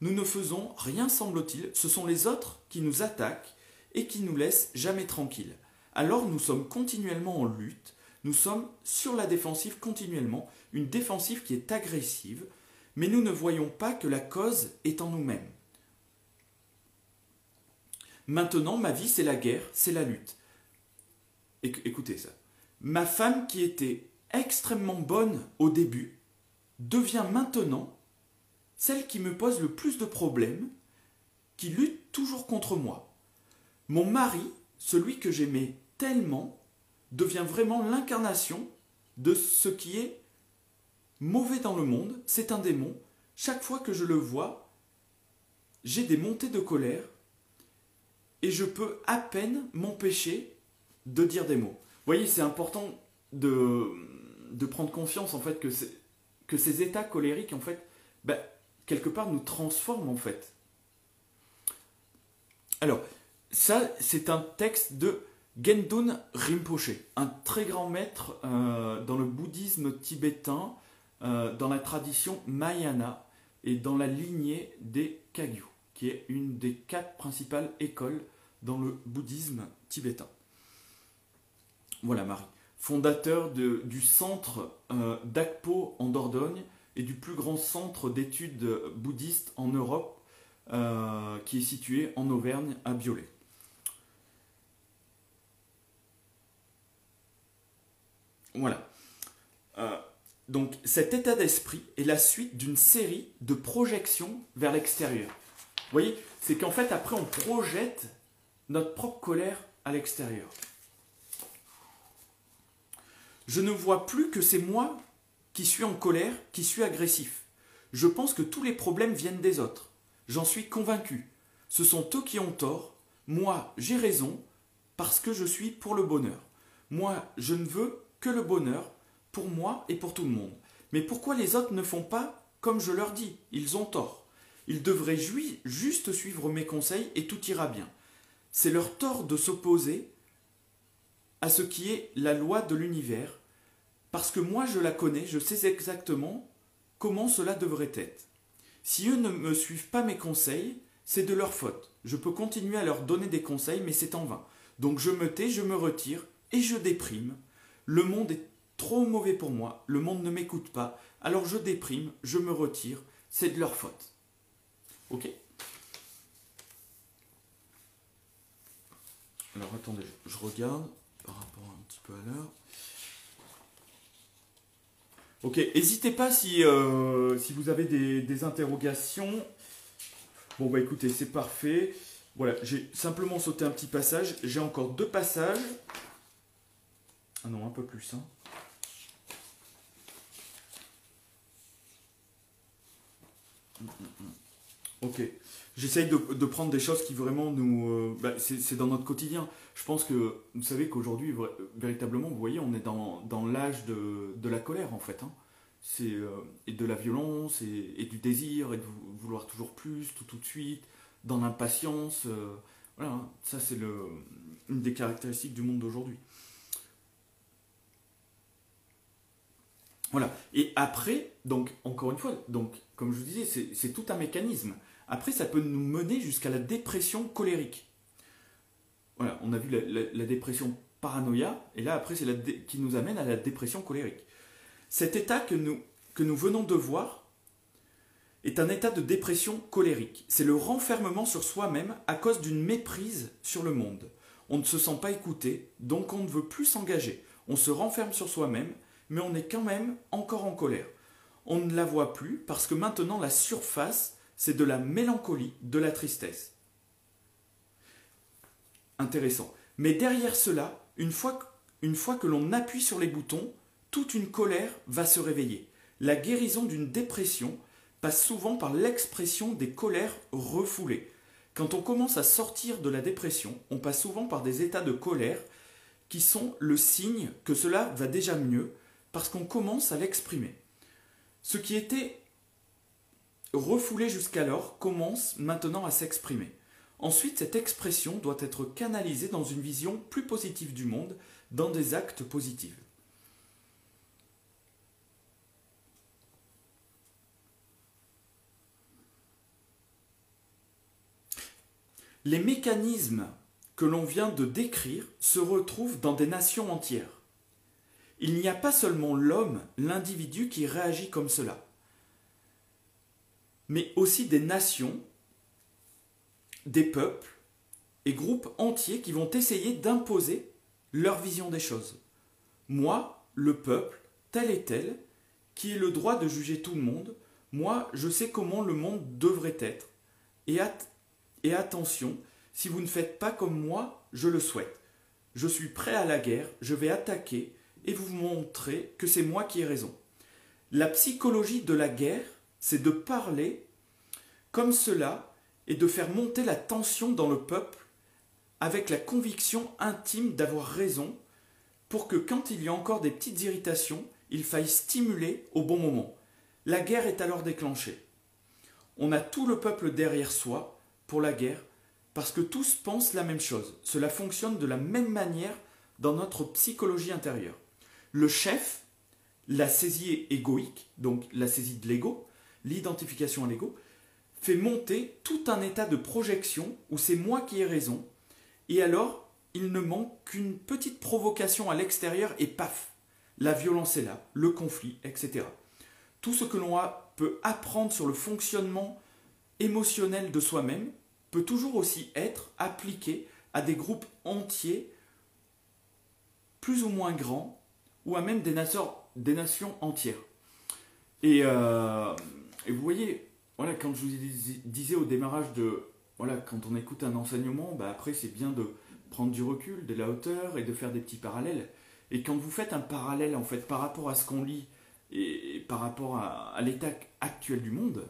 A: Nous ne faisons rien, semble-t-il, ce sont les autres qui nous attaquent et qui nous laissent jamais tranquilles. Alors nous sommes continuellement en lutte, nous sommes sur la défensive continuellement, une défensive qui est agressive, mais nous ne voyons pas que la cause est en nous-mêmes. Maintenant, ma vie, c'est la guerre, c'est la lutte. Écoutez ça. Ma femme qui était extrêmement bonne au début devient maintenant celle qui me pose le plus de problèmes, qui lutte toujours contre moi. Mon mari, celui que j'aimais tellement, devient vraiment l'incarnation de ce qui est mauvais dans le monde, c'est un démon. Chaque fois que je le vois, j'ai des montées de colère et je peux à peine m'empêcher de dire des mots. Vous voyez, c'est important de, de prendre confiance en fait que, que ces états colériques en fait, ben, quelque part nous transforment en fait. Alors, ça c'est un texte de Gendun Rinpoche, un très grand maître euh, dans le bouddhisme tibétain, euh, dans la tradition Mahayana et dans la lignée des Kagyu qui est une des quatre principales écoles dans le bouddhisme tibétain. Voilà Marie, fondateur du centre euh, d'Akpo en Dordogne et du plus grand centre d'études bouddhistes en Europe euh, qui est situé en Auvergne à Biolay. Voilà. Euh, donc cet état d'esprit est la suite d'une série de projections vers l'extérieur. Vous voyez, c'est qu'en fait, après, on projette notre propre colère à l'extérieur. Je ne vois plus que c'est moi qui suis en colère, qui suis agressif. Je pense que tous les problèmes viennent des autres. J'en suis convaincu. Ce sont eux qui ont tort. Moi, j'ai raison parce que je suis pour le bonheur. Moi, je ne veux que le bonheur pour moi et pour tout le monde. Mais pourquoi les autres ne font pas comme je leur dis? Ils ont tort. Ils devraient juste suivre mes conseils et tout ira bien. C'est leur tort de s'opposer à ce qui est la loi de l'univers, parce que moi je la connais, je sais exactement comment cela devrait être. Si eux ne me suivent pas mes conseils, c'est de leur faute. Je peux continuer à leur donner des conseils, mais c'est en vain. Donc je me tais, je me retire et je déprime. Le monde est trop mauvais pour moi, le monde ne m'écoute pas, alors je déprime, je me retire, c'est de leur faute. Ok Alors attendez, je regarde par rapport un petit peu à l'heure. Ok, n'hésitez pas si, euh, vous avez des, interrogations. Bon bah écoutez, c'est parfait. Voilà, j'ai simplement sauté un petit passage. J'ai encore deux passages. Ah non, un peu plus. Hein. Mm, mm. Ok. J'essaye de, prendre des choses qui vraiment nous... Euh, bah, c'est dans notre quotidien. Je pense que vous savez qu'aujourd'hui, véritablement, vous voyez, on est dans, l'âge de, la colère, en fait. Hein. C'est euh, et de la violence, et, du désir, et de vouloir toujours plus, tout tout de suite, dans l'impatience. Euh, voilà, hein. ça c'est une des caractéristiques du monde d'aujourd'hui. Voilà. Et après, donc, encore une fois, donc, comme je vous disais, c'est tout un mécanisme. Après, ça peut nous mener jusqu'à la dépression colérique. Voilà, on a vu la, dépression paranoïa, et là, après, c'est qui nous amène à la dépression colérique. Cet état que nous venons de voir est un état de dépression colérique. C'est le renfermement sur soi-même à cause d'une méprise sur le monde. On ne se sent pas écouté, donc on ne veut plus s'engager. On se renferme sur soi-même, mais on est quand même encore en colère. On ne la voit plus parce que maintenant la surface c'est de la mélancolie, de la tristesse. Intéressant. Mais derrière cela, une fois, que l'on appuie sur les boutons, toute une colère va se réveiller. La guérison d'une dépression passe souvent par l'expression des colères refoulées. Quand on commence à sortir de la dépression, on passe souvent par des états de colère qui sont le signe que cela va déjà mieux parce qu'on commence à l'exprimer. Ce qui était refoulé jusqu'alors, commence maintenant à s'exprimer. Ensuite, cette expression doit être canalisée dans une vision plus positive du monde, dans des actes positifs. Les mécanismes que l'on vient de décrire se retrouvent dans des nations entières. Il n'y a pas seulement l'homme, l'individu qui réagit comme cela, mais aussi des nations, des peuples et groupes entiers qui vont essayer d'imposer leur vision des choses. Moi, le peuple, tel et tel, qui ai le droit de juger tout le monde, moi, je sais comment le monde devrait être. Et, et attention, si vous ne faites pas comme moi, je le souhaite. Je suis prêt à la guerre, je vais attaquer et vous montrer que c'est moi qui ai raison. La psychologie de la guerre, c'est de parler comme cela et de faire monter la tension dans le peuple avec la conviction intime d'avoir raison pour que quand il y a encore des petites irritations, il faille stimuler au bon moment. La guerre est alors déclenchée. On a tout le peuple derrière soi pour la guerre parce que tous pensent la même chose. Cela fonctionne de la même manière dans notre psychologie intérieure. Le chef, la saisie égoïque, donc la saisie de l'ego, l'identification à l'ego, fait monter tout un état de projection où c'est moi qui ai raison, et alors il ne manque qu'une petite provocation à l'extérieur et paf, la violence est là, le conflit, etc. Tout ce que l'on peut apprendre sur le fonctionnement émotionnel de soi-même peut toujours aussi être appliqué à des groupes entiers plus ou moins grands ou à même des nations, entières. Et, euh, et vous voyez, voilà, quand je vous disais au démarrage de, voilà, quand on écoute un enseignement, bah après c'est bien de prendre du recul, de la hauteur et de faire des petits parallèles. Et quand vous faites un parallèle en fait par rapport à ce qu'on lit et, par rapport à, l'état actuel du monde,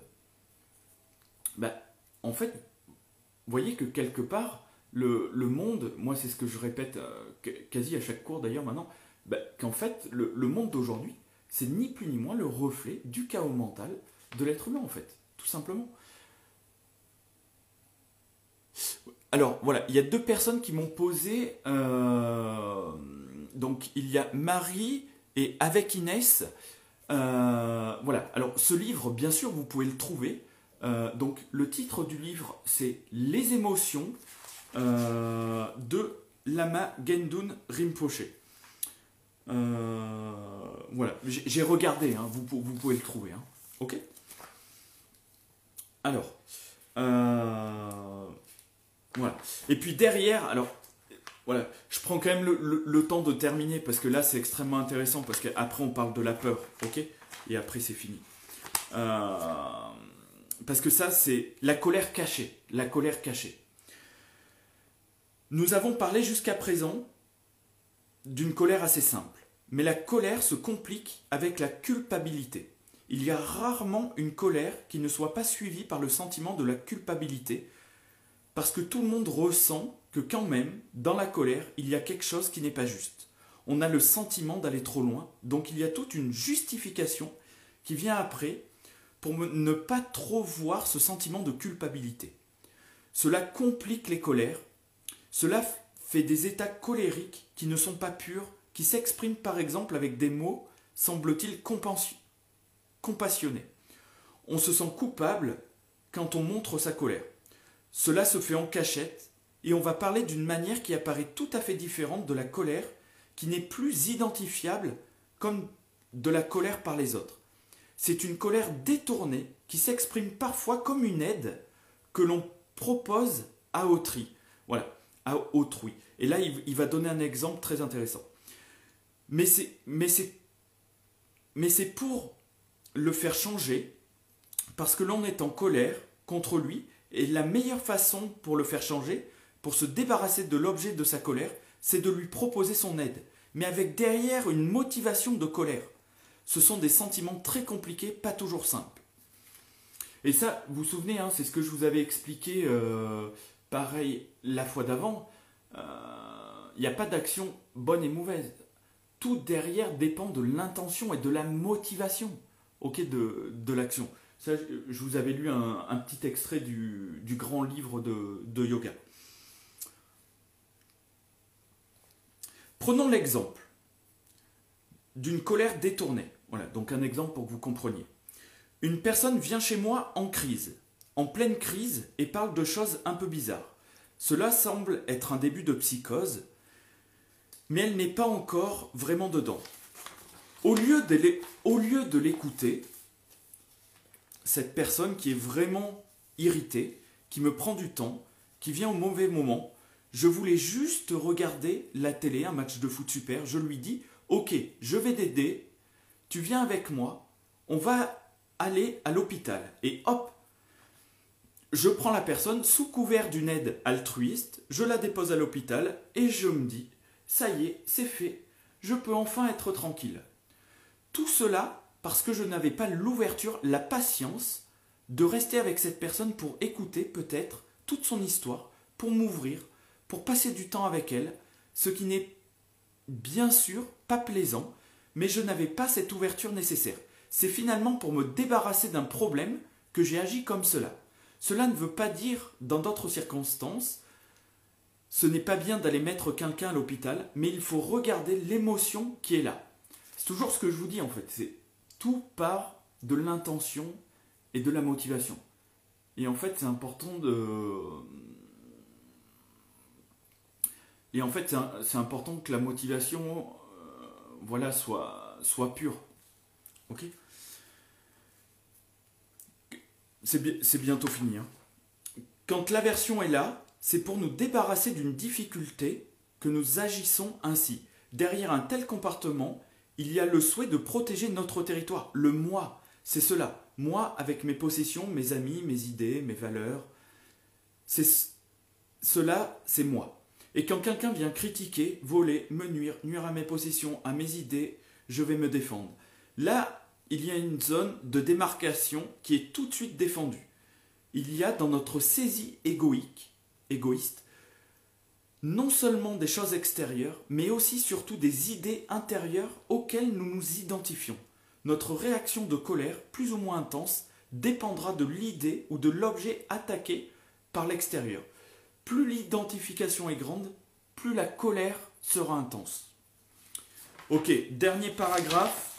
A: bah, en fait, vous voyez que quelque part, le, monde, moi c'est ce que je répète euh, quasi à chaque cours d'ailleurs maintenant, bah, qu'en fait le, monde d'aujourd'hui, c'est ni plus ni moins le reflet du chaos mental de l'être humain en fait tout simplement. Alors voilà, il y a deux personnes qui m'ont posé. Euh, donc il y a Marie et avec Inès. Euh, voilà, alors ce livre, bien sûr, vous pouvez le trouver. Euh, donc le titre du livre, c'est Les émotions de Lama Gendun Rinpoche. Voilà, j'ai regardé, hein, vous, vous, pouvez le trouver. Hein. Ok alors, euh, voilà. Et puis derrière, alors, voilà, je prends quand même le, temps de terminer parce que là c'est extrêmement intéressant parce qu'après on parle de la peur, ok? Et après c'est fini. Euh, parce que ça c'est la colère cachée, la colère cachée. Nous avons parlé jusqu'à présent d'une colère assez simple, mais la colère se complique avec la culpabilité il y a rarement une colère qui ne soit pas suivie par le sentiment de la culpabilité, parce que tout le monde ressent que quand même, dans la colère, il y a quelque chose qui n'est pas juste. On a le sentiment d'aller trop loin, donc il y a toute une justification qui vient après pour ne pas trop voir ce sentiment de culpabilité. Cela complique les colères, cela fait des états colériques qui ne sont pas purs, qui s'expriment par exemple avec des mots, semble-t-il, compassionné. On se sent coupable quand on montre sa colère. Cela se fait en cachette et on va parler d'une manière qui apparaît tout à fait différente de la colère qui n'est plus identifiable comme de la colère par les autres. C'est une colère détournée qui s'exprime parfois comme une aide que l'on propose à autrui. Voilà, à autrui. Et là, il, va donner un exemple très intéressant. Mais c'est, mais c'est, mais c'est pour le faire changer parce que l'on est en colère contre lui et la meilleure façon pour le faire changer, pour se débarrasser de l'objet de sa colère, c'est de lui proposer son aide, mais avec derrière une motivation de colère. Ce sont des sentiments très compliqués, pas toujours simples. Et ça, vous vous souvenez, hein, c'est ce que je vous avais expliqué euh, pareil la fois d'avant. Il euh, n'y a pas d'action bonne et mauvaise. Tout derrière dépend de l'intention et de la motivation de, l'action. Je vous avais lu un, petit extrait du, grand livre de, yoga. Prenons l'exemple d'une colère détournée. Voilà, donc un exemple pour que vous compreniez. Une personne vient chez moi en crise, en pleine crise, et parle de choses un peu bizarres. Cela semble être un début de psychose, mais elle n'est pas encore vraiment dedans. Au lieu de l'écouter, cette personne qui est vraiment irritée, qui me prend du temps, qui vient au mauvais moment, je voulais juste regarder la télé, un match de foot super, je lui dis, ok, je vais t'aider, tu viens avec moi, on va aller à l'hôpital. Et hop, je prends la personne sous couvert d'une aide altruiste, je la dépose à l'hôpital et je me dis, ça y est, c'est fait, je peux enfin être tranquille. Tout cela parce que je n'avais pas l'ouverture, la patience de rester avec cette personne pour écouter peut-être toute son histoire, pour m'ouvrir, pour passer du temps avec elle, ce qui n'est bien sûr pas plaisant, mais je n'avais pas cette ouverture nécessaire. C'est finalement pour me débarrasser d'un problème que j'ai agi comme cela. Cela ne veut pas dire, dans d'autres circonstances, ce n'est pas bien d'aller mettre quelqu'un à l'hôpital, mais il faut regarder l'émotion qui est là. C'est toujours ce que je vous dis en fait. C'est tout part de l'intention et de la motivation. Et en fait, c'est important de. Et en fait, c'est important que la motivation, euh, voilà, soit, pure. Ok? C'est bientôt fini. Hein. Quand l'aversion est là, c'est pour nous débarrasser d'une difficulté que nous agissons ainsi. Derrière un tel comportement, il y a le souhait de protéger notre territoire. Le moi, c'est cela. Moi avec mes possessions, mes amis, mes idées, mes valeurs. C'est cela, c'est moi. Et quand quelqu'un vient critiquer, voler, me nuire, nuire à mes possessions, à mes idées, je vais me défendre. Là, il y a une zone de démarcation qui est tout de suite défendue. Il y a dans notre saisie égoïque, égoïste, non seulement des choses extérieures, mais aussi surtout des idées intérieures auxquelles nous nous identifions. Notre réaction de colère, plus ou moins intense, dépendra de l'idée ou de l'objet attaqué par l'extérieur. Plus l'identification est grande, plus la colère sera intense. Ok, dernier paragraphe.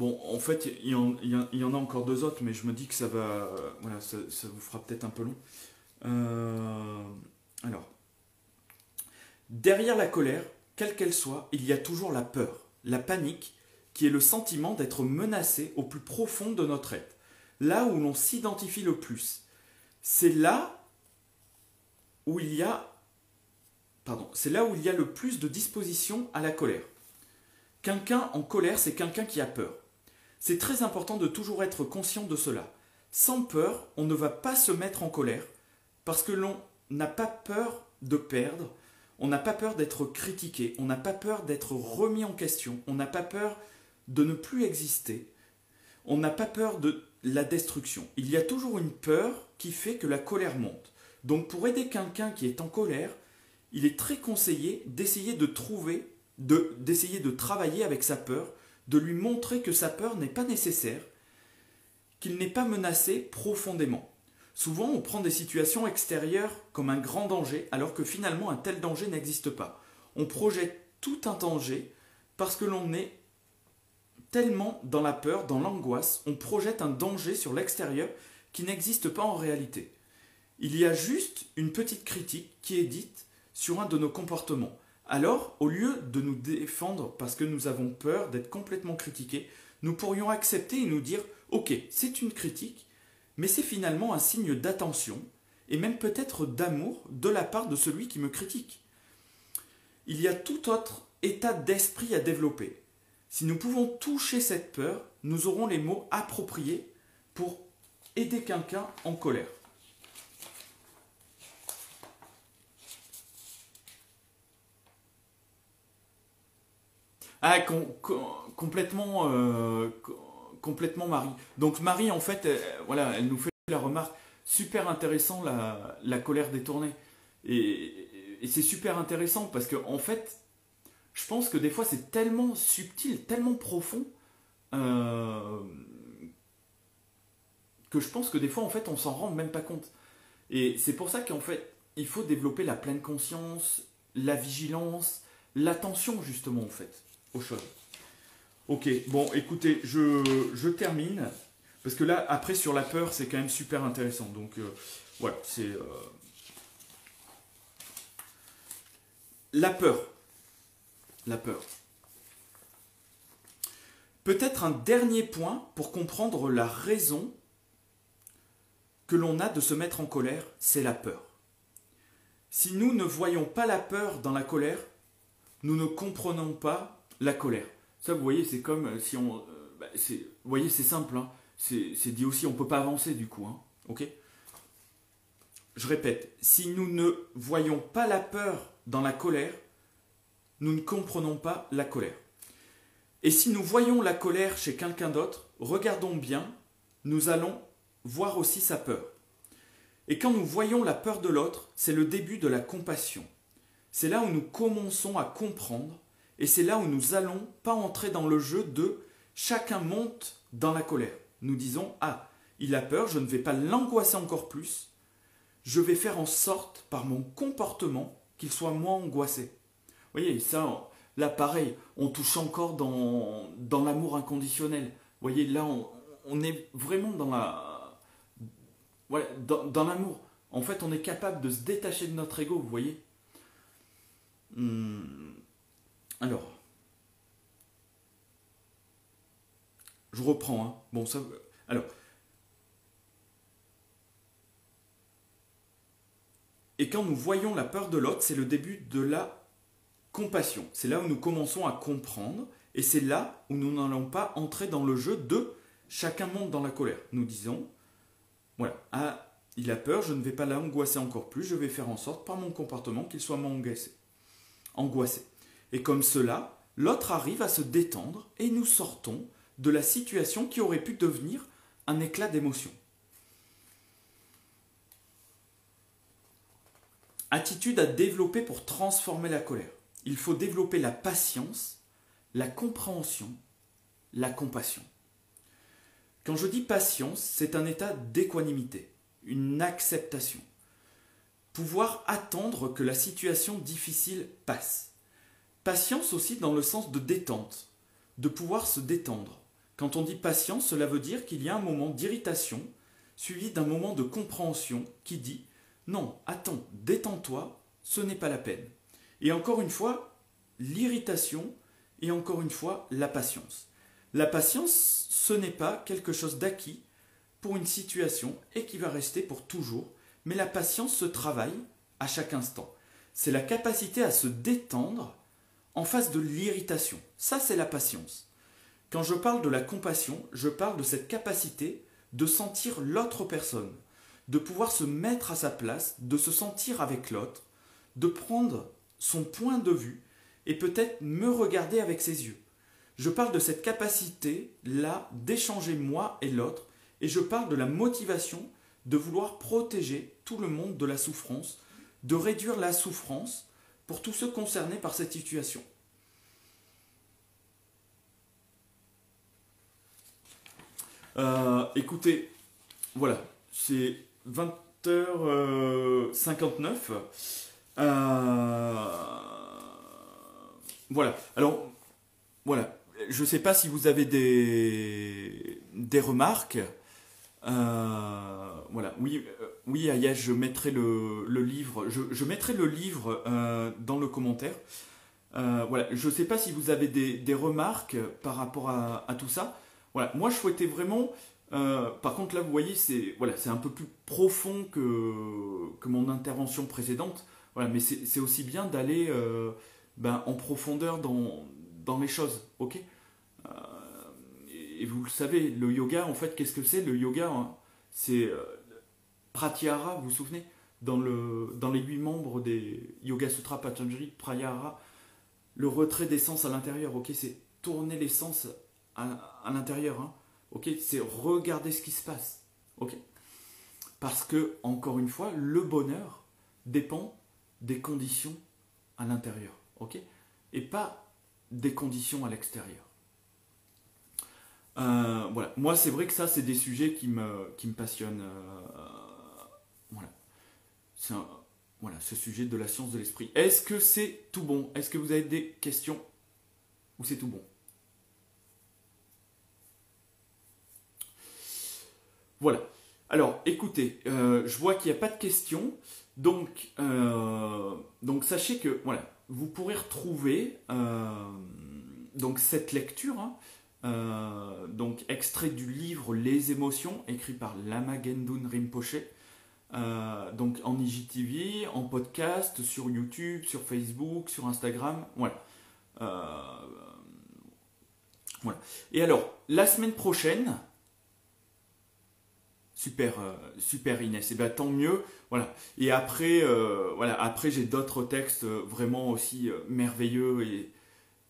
A: Bon, en fait, il y, en, a encore deux autres, mais je me dis que ça va. voilà, ça, vous fera peut-être un peu long. Euh, alors. Derrière la colère, quelle qu'elle soit, il y a toujours la peur, la panique, qui est le sentiment d'être menacé au plus profond de notre être, là où l'on s'identifie le plus. C'est là où il y a. Pardon, c'est là où il y a le plus de disposition à la colère. Quelqu'un en colère, c'est quelqu'un qui a peur. C'est très important de toujours être conscient de cela. Sans peur, on ne va pas se mettre en colère, parce que l'on n'a pas peur de perdre, on n'a pas peur d'être critiqué, on n'a pas peur d'être remis en question, on n'a pas peur de ne plus exister, on n'a pas peur de la destruction. Il y a toujours une peur qui fait que la colère monte. Donc pour aider quelqu'un qui est en colère, il est très conseillé d'essayer de trouver, d'essayer de travailler avec sa peur de lui montrer que sa peur n'est pas nécessaire, qu'il n'est pas menacé profondément. Souvent, on prend des situations extérieures comme un grand danger, alors que finalement un tel danger n'existe pas. On projette tout un danger parce que l'on est tellement dans la peur, dans l'angoisse, on projette un danger sur l'extérieur qui n'existe pas en réalité. Il y a juste une petite critique qui est dite sur un de nos comportements. Alors, au lieu de nous défendre parce que nous avons peur d'être complètement critiqués, nous pourrions accepter et nous dire Ok, c'est une critique, mais c'est finalement un signe d'attention et même peut-être d'amour de la part de celui qui me critique. Il y a tout autre état d'esprit à développer. Si nous pouvons toucher cette peur, nous aurons les mots appropriés pour aider quelqu'un en colère. Ah, complètement, euh, complètement Marie. Donc Marie, en fait, elle, voilà, elle nous fait la remarque super intéressant la, la colère détournée. Et, c'est super intéressant parce que en fait, je pense que des fois c'est tellement subtil, tellement profond, euh, que je pense que des fois en fait on s'en rend même pas compte. Et c'est pour ça qu'en fait il faut développer la pleine conscience, la vigilance, l'attention justement en fait aux. Ok, bon écoutez, je, termine. Parce que là, après sur la peur, c'est quand même super intéressant. Donc euh, voilà, c'est... Euh, la peur. La peur. Peut-être un dernier point pour comprendre la raison que l'on a de se mettre en colère, c'est la peur. Si nous ne voyons pas la peur dans la colère, nous ne comprenons pas la colère. Ça, vous voyez, c'est comme si on... Euh, bah, vous voyez, c'est simple. Hein. C'est dit aussi, on ne peut pas avancer du coup. Hein. Ok? Je répète, si nous ne voyons pas la peur dans la colère, nous ne comprenons pas la colère. Et si nous voyons la colère chez quelqu'un d'autre, regardons bien, nous allons voir aussi sa peur. Et quand nous voyons la peur de l'autre, c'est le début de la compassion. C'est là où nous commençons à comprendre, et c'est là où nous allons pas entrer dans le jeu de chacun monte dans la colère. Nous disons Ah, il a peur, je ne vais pas l'angoisser encore plus, je vais faire en sorte, par mon comportement, qu'il soit moins angoissé. Vous voyez, ça, là pareil, on touche encore dans, dans l'amour inconditionnel. Vous voyez, là, on, est vraiment dans la. Voilà, dans, l'amour. En fait, on est capable de se détacher de notre ego, vous voyez. Hmm. Alors. Je reprends, hein. Bon, ça. Alors. Et quand nous voyons la peur de l'autre, c'est le début de la compassion. C'est là où nous commençons à comprendre et c'est là où nous n'allons pas entrer dans le jeu de chacun monte dans la colère. Nous disons, voilà, ah, il a peur, je ne vais pas l'angoisser encore plus, je vais faire en sorte par mon comportement qu'il soit moins angoissé. angoissé. Et comme cela, l'autre arrive à se détendre et nous sortons de la situation qui aurait pu devenir un éclat d'émotion. Attitude à développer pour transformer la colère il faut développer la patience, la compréhension, la compassion. Quand je dis patience, c'est un état d'équanimité, une acceptation. Pouvoir attendre que la situation difficile passe. Patience aussi dans le sens de détente, de pouvoir se détendre. Quand on dit patience, cela veut dire qu'il y a un moment d'irritation suivi d'un moment de compréhension qui dit non, attends, détends-toi, ce n'est pas la peine. Et encore une fois, l'irritation et encore une fois, la patience. La patience, ce n'est pas quelque chose d'acquis pour une situation et qui va rester pour toujours, mais la patience se travaille à chaque instant. C'est la capacité à se détendre en face de l'irritation. Ça, c'est la patience. Quand je parle de la compassion, je parle de cette capacité de sentir l'autre personne, de pouvoir se mettre à sa place, de se sentir avec l'autre, de prendre son point de vue et peut-être me regarder avec ses yeux. Je parle de cette capacité-là d'échanger moi et l'autre, et je parle de la motivation de vouloir protéger tout le monde de la souffrance, de réduire la souffrance pour tous ceux concernés par cette situation. Euh, écoutez, voilà, c'est 20h59. Euh, voilà. Alors, voilà. Je ne sais pas si vous avez des, remarques. Euh, voilà. Oui, oui, Aya, je mettrai le, livre. Je, mettrai le livre dans le commentaire. voilà. Je ne sais pas si vous avez des, remarques par rapport à, tout ça. Voilà. Moi, je souhaitais vraiment. par contre, là, vous voyez, c'est voilà, c'est un peu plus profond que, que mon intervention précédente. Voilà, mais c'est aussi bien d'aller euh, ben, en profondeur dans, dans, les choses, ok? Euh, et, vous le savez, le yoga, en fait, qu'est-ce que c'est? Le yoga, hein, c'est euh, pratyahara, vous vous souvenez dans, le, dans les huit membres des Yoga Sutra Patanjali, pratyahara, le retrait des sens à l'intérieur, ok C'est tourner les sens à, l'intérieur, hein, C'est regarder ce qui se passe, ok Parce que, encore une fois, le bonheur dépend des conditions à l'intérieur, ok Et pas des conditions à l'extérieur. Euh, moi c'est vrai que ça c'est des sujets qui me, passionnent. Euh. Voilà, ce sujet de la science de l'esprit. Est-ce que c'est tout bon? Est-ce que vous avez des questions? Ou c'est tout bon? Voilà. Alors, écoutez, euh, je vois qu'il n'y a pas de questions. Donc, donc sachez que voilà, vous pourrez retrouver donc cette lecture. Hein, euh, donc extrait du livre Les émotions, écrit par Lama Gendun Rinpoche, euh, donc en IGTV, en podcast, sur YouTube, sur Facebook, sur Instagram, voilà. Euh, voilà. Et alors, la semaine prochaine, super, super Inès, et eh bien tant mieux, voilà. Et après, voilà, après j'ai d'autres textes vraiment aussi merveilleux et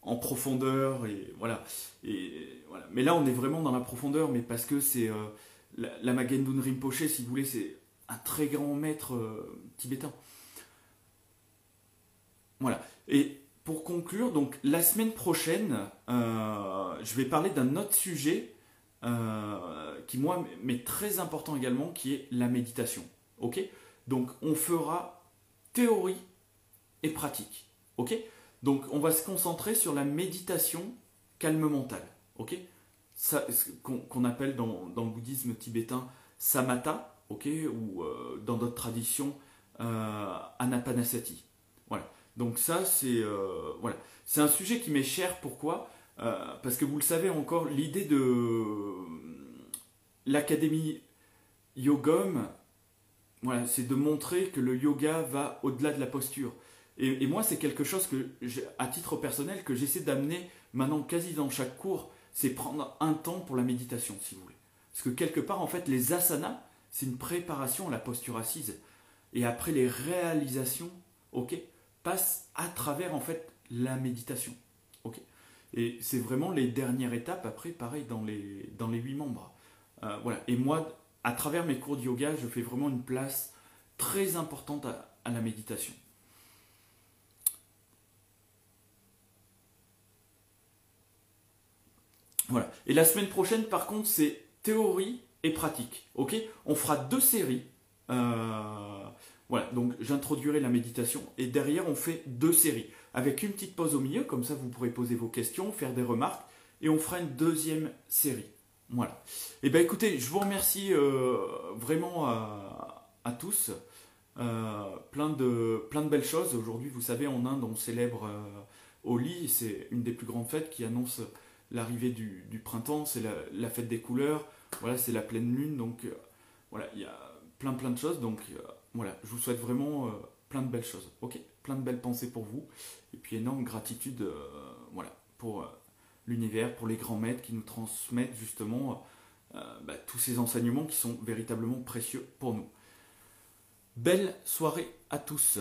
A: en profondeur et voilà. Et voilà. Mais là, on est vraiment dans la profondeur, mais parce que c'est euh, la, la Magendun Rinpoche, si vous voulez, c'est un très grand maître euh, tibétain. Voilà. Et pour conclure, donc la semaine prochaine, euh, je vais parler d'un autre sujet qui moi m'est très important également, qui est la méditation. Ok? Donc on fera théorie et pratique. Ok? Donc on va se concentrer sur la méditation calme mentale, ok? Qu'on appelle dans, le bouddhisme tibétain samatha, ok Ou euh, dans d'autres traditions euh, anapanasati. Voilà. Donc ça c'est euh, voilà, un sujet qui m'est cher. Pourquoi? Parce que vous le savez encore, l'idée de l'académie Yogom, voilà, c'est de montrer que le yoga va au-delà de la posture. Et, moi, c'est quelque chose que, à titre personnel, que j'essaie d'amener maintenant quasi dans chaque cours, c'est prendre un temps pour la méditation, si vous voulez. Parce que quelque part, en fait, les asanas, c'est une préparation à la posture assise. Et après, les réalisations, ok, passent à travers, en fait, la méditation. Ok Et c'est vraiment les dernières étapes, après, pareil, dans les, huit membres. Euh, voilà. Et moi, à travers mes cours de yoga, je fais vraiment une place très importante à la méditation. Voilà. Et la semaine prochaine, par contre, c'est théorie et pratique. Ok? On fera deux séries. Euh, voilà, donc j'introduirai la méditation et derrière on fait deux séries avec une petite pause au milieu, comme ça vous pourrez poser vos questions, faire des remarques et on fera une deuxième série. Voilà. Et eh bien écoutez, je vous remercie euh, vraiment à, tous. Euh, plein, de, plein de belles choses. Aujourd'hui, vous savez, en Inde, on célèbre Holi, c'est une des plus grandes fêtes qui annonce l'arrivée du, printemps, c'est la, fête des couleurs, voilà, c'est la pleine lune, donc euh, voilà, il y a plein plein de choses, donc euh, voilà, je vous souhaite vraiment euh, plein de belles choses, ok? Plein de belles pensées pour vous, et puis énorme gratitude, voilà, pour l'univers, pour les grands maîtres qui nous transmettent justement bah, tous ces enseignements qui sont véritablement précieux pour nous. Belle soirée à tous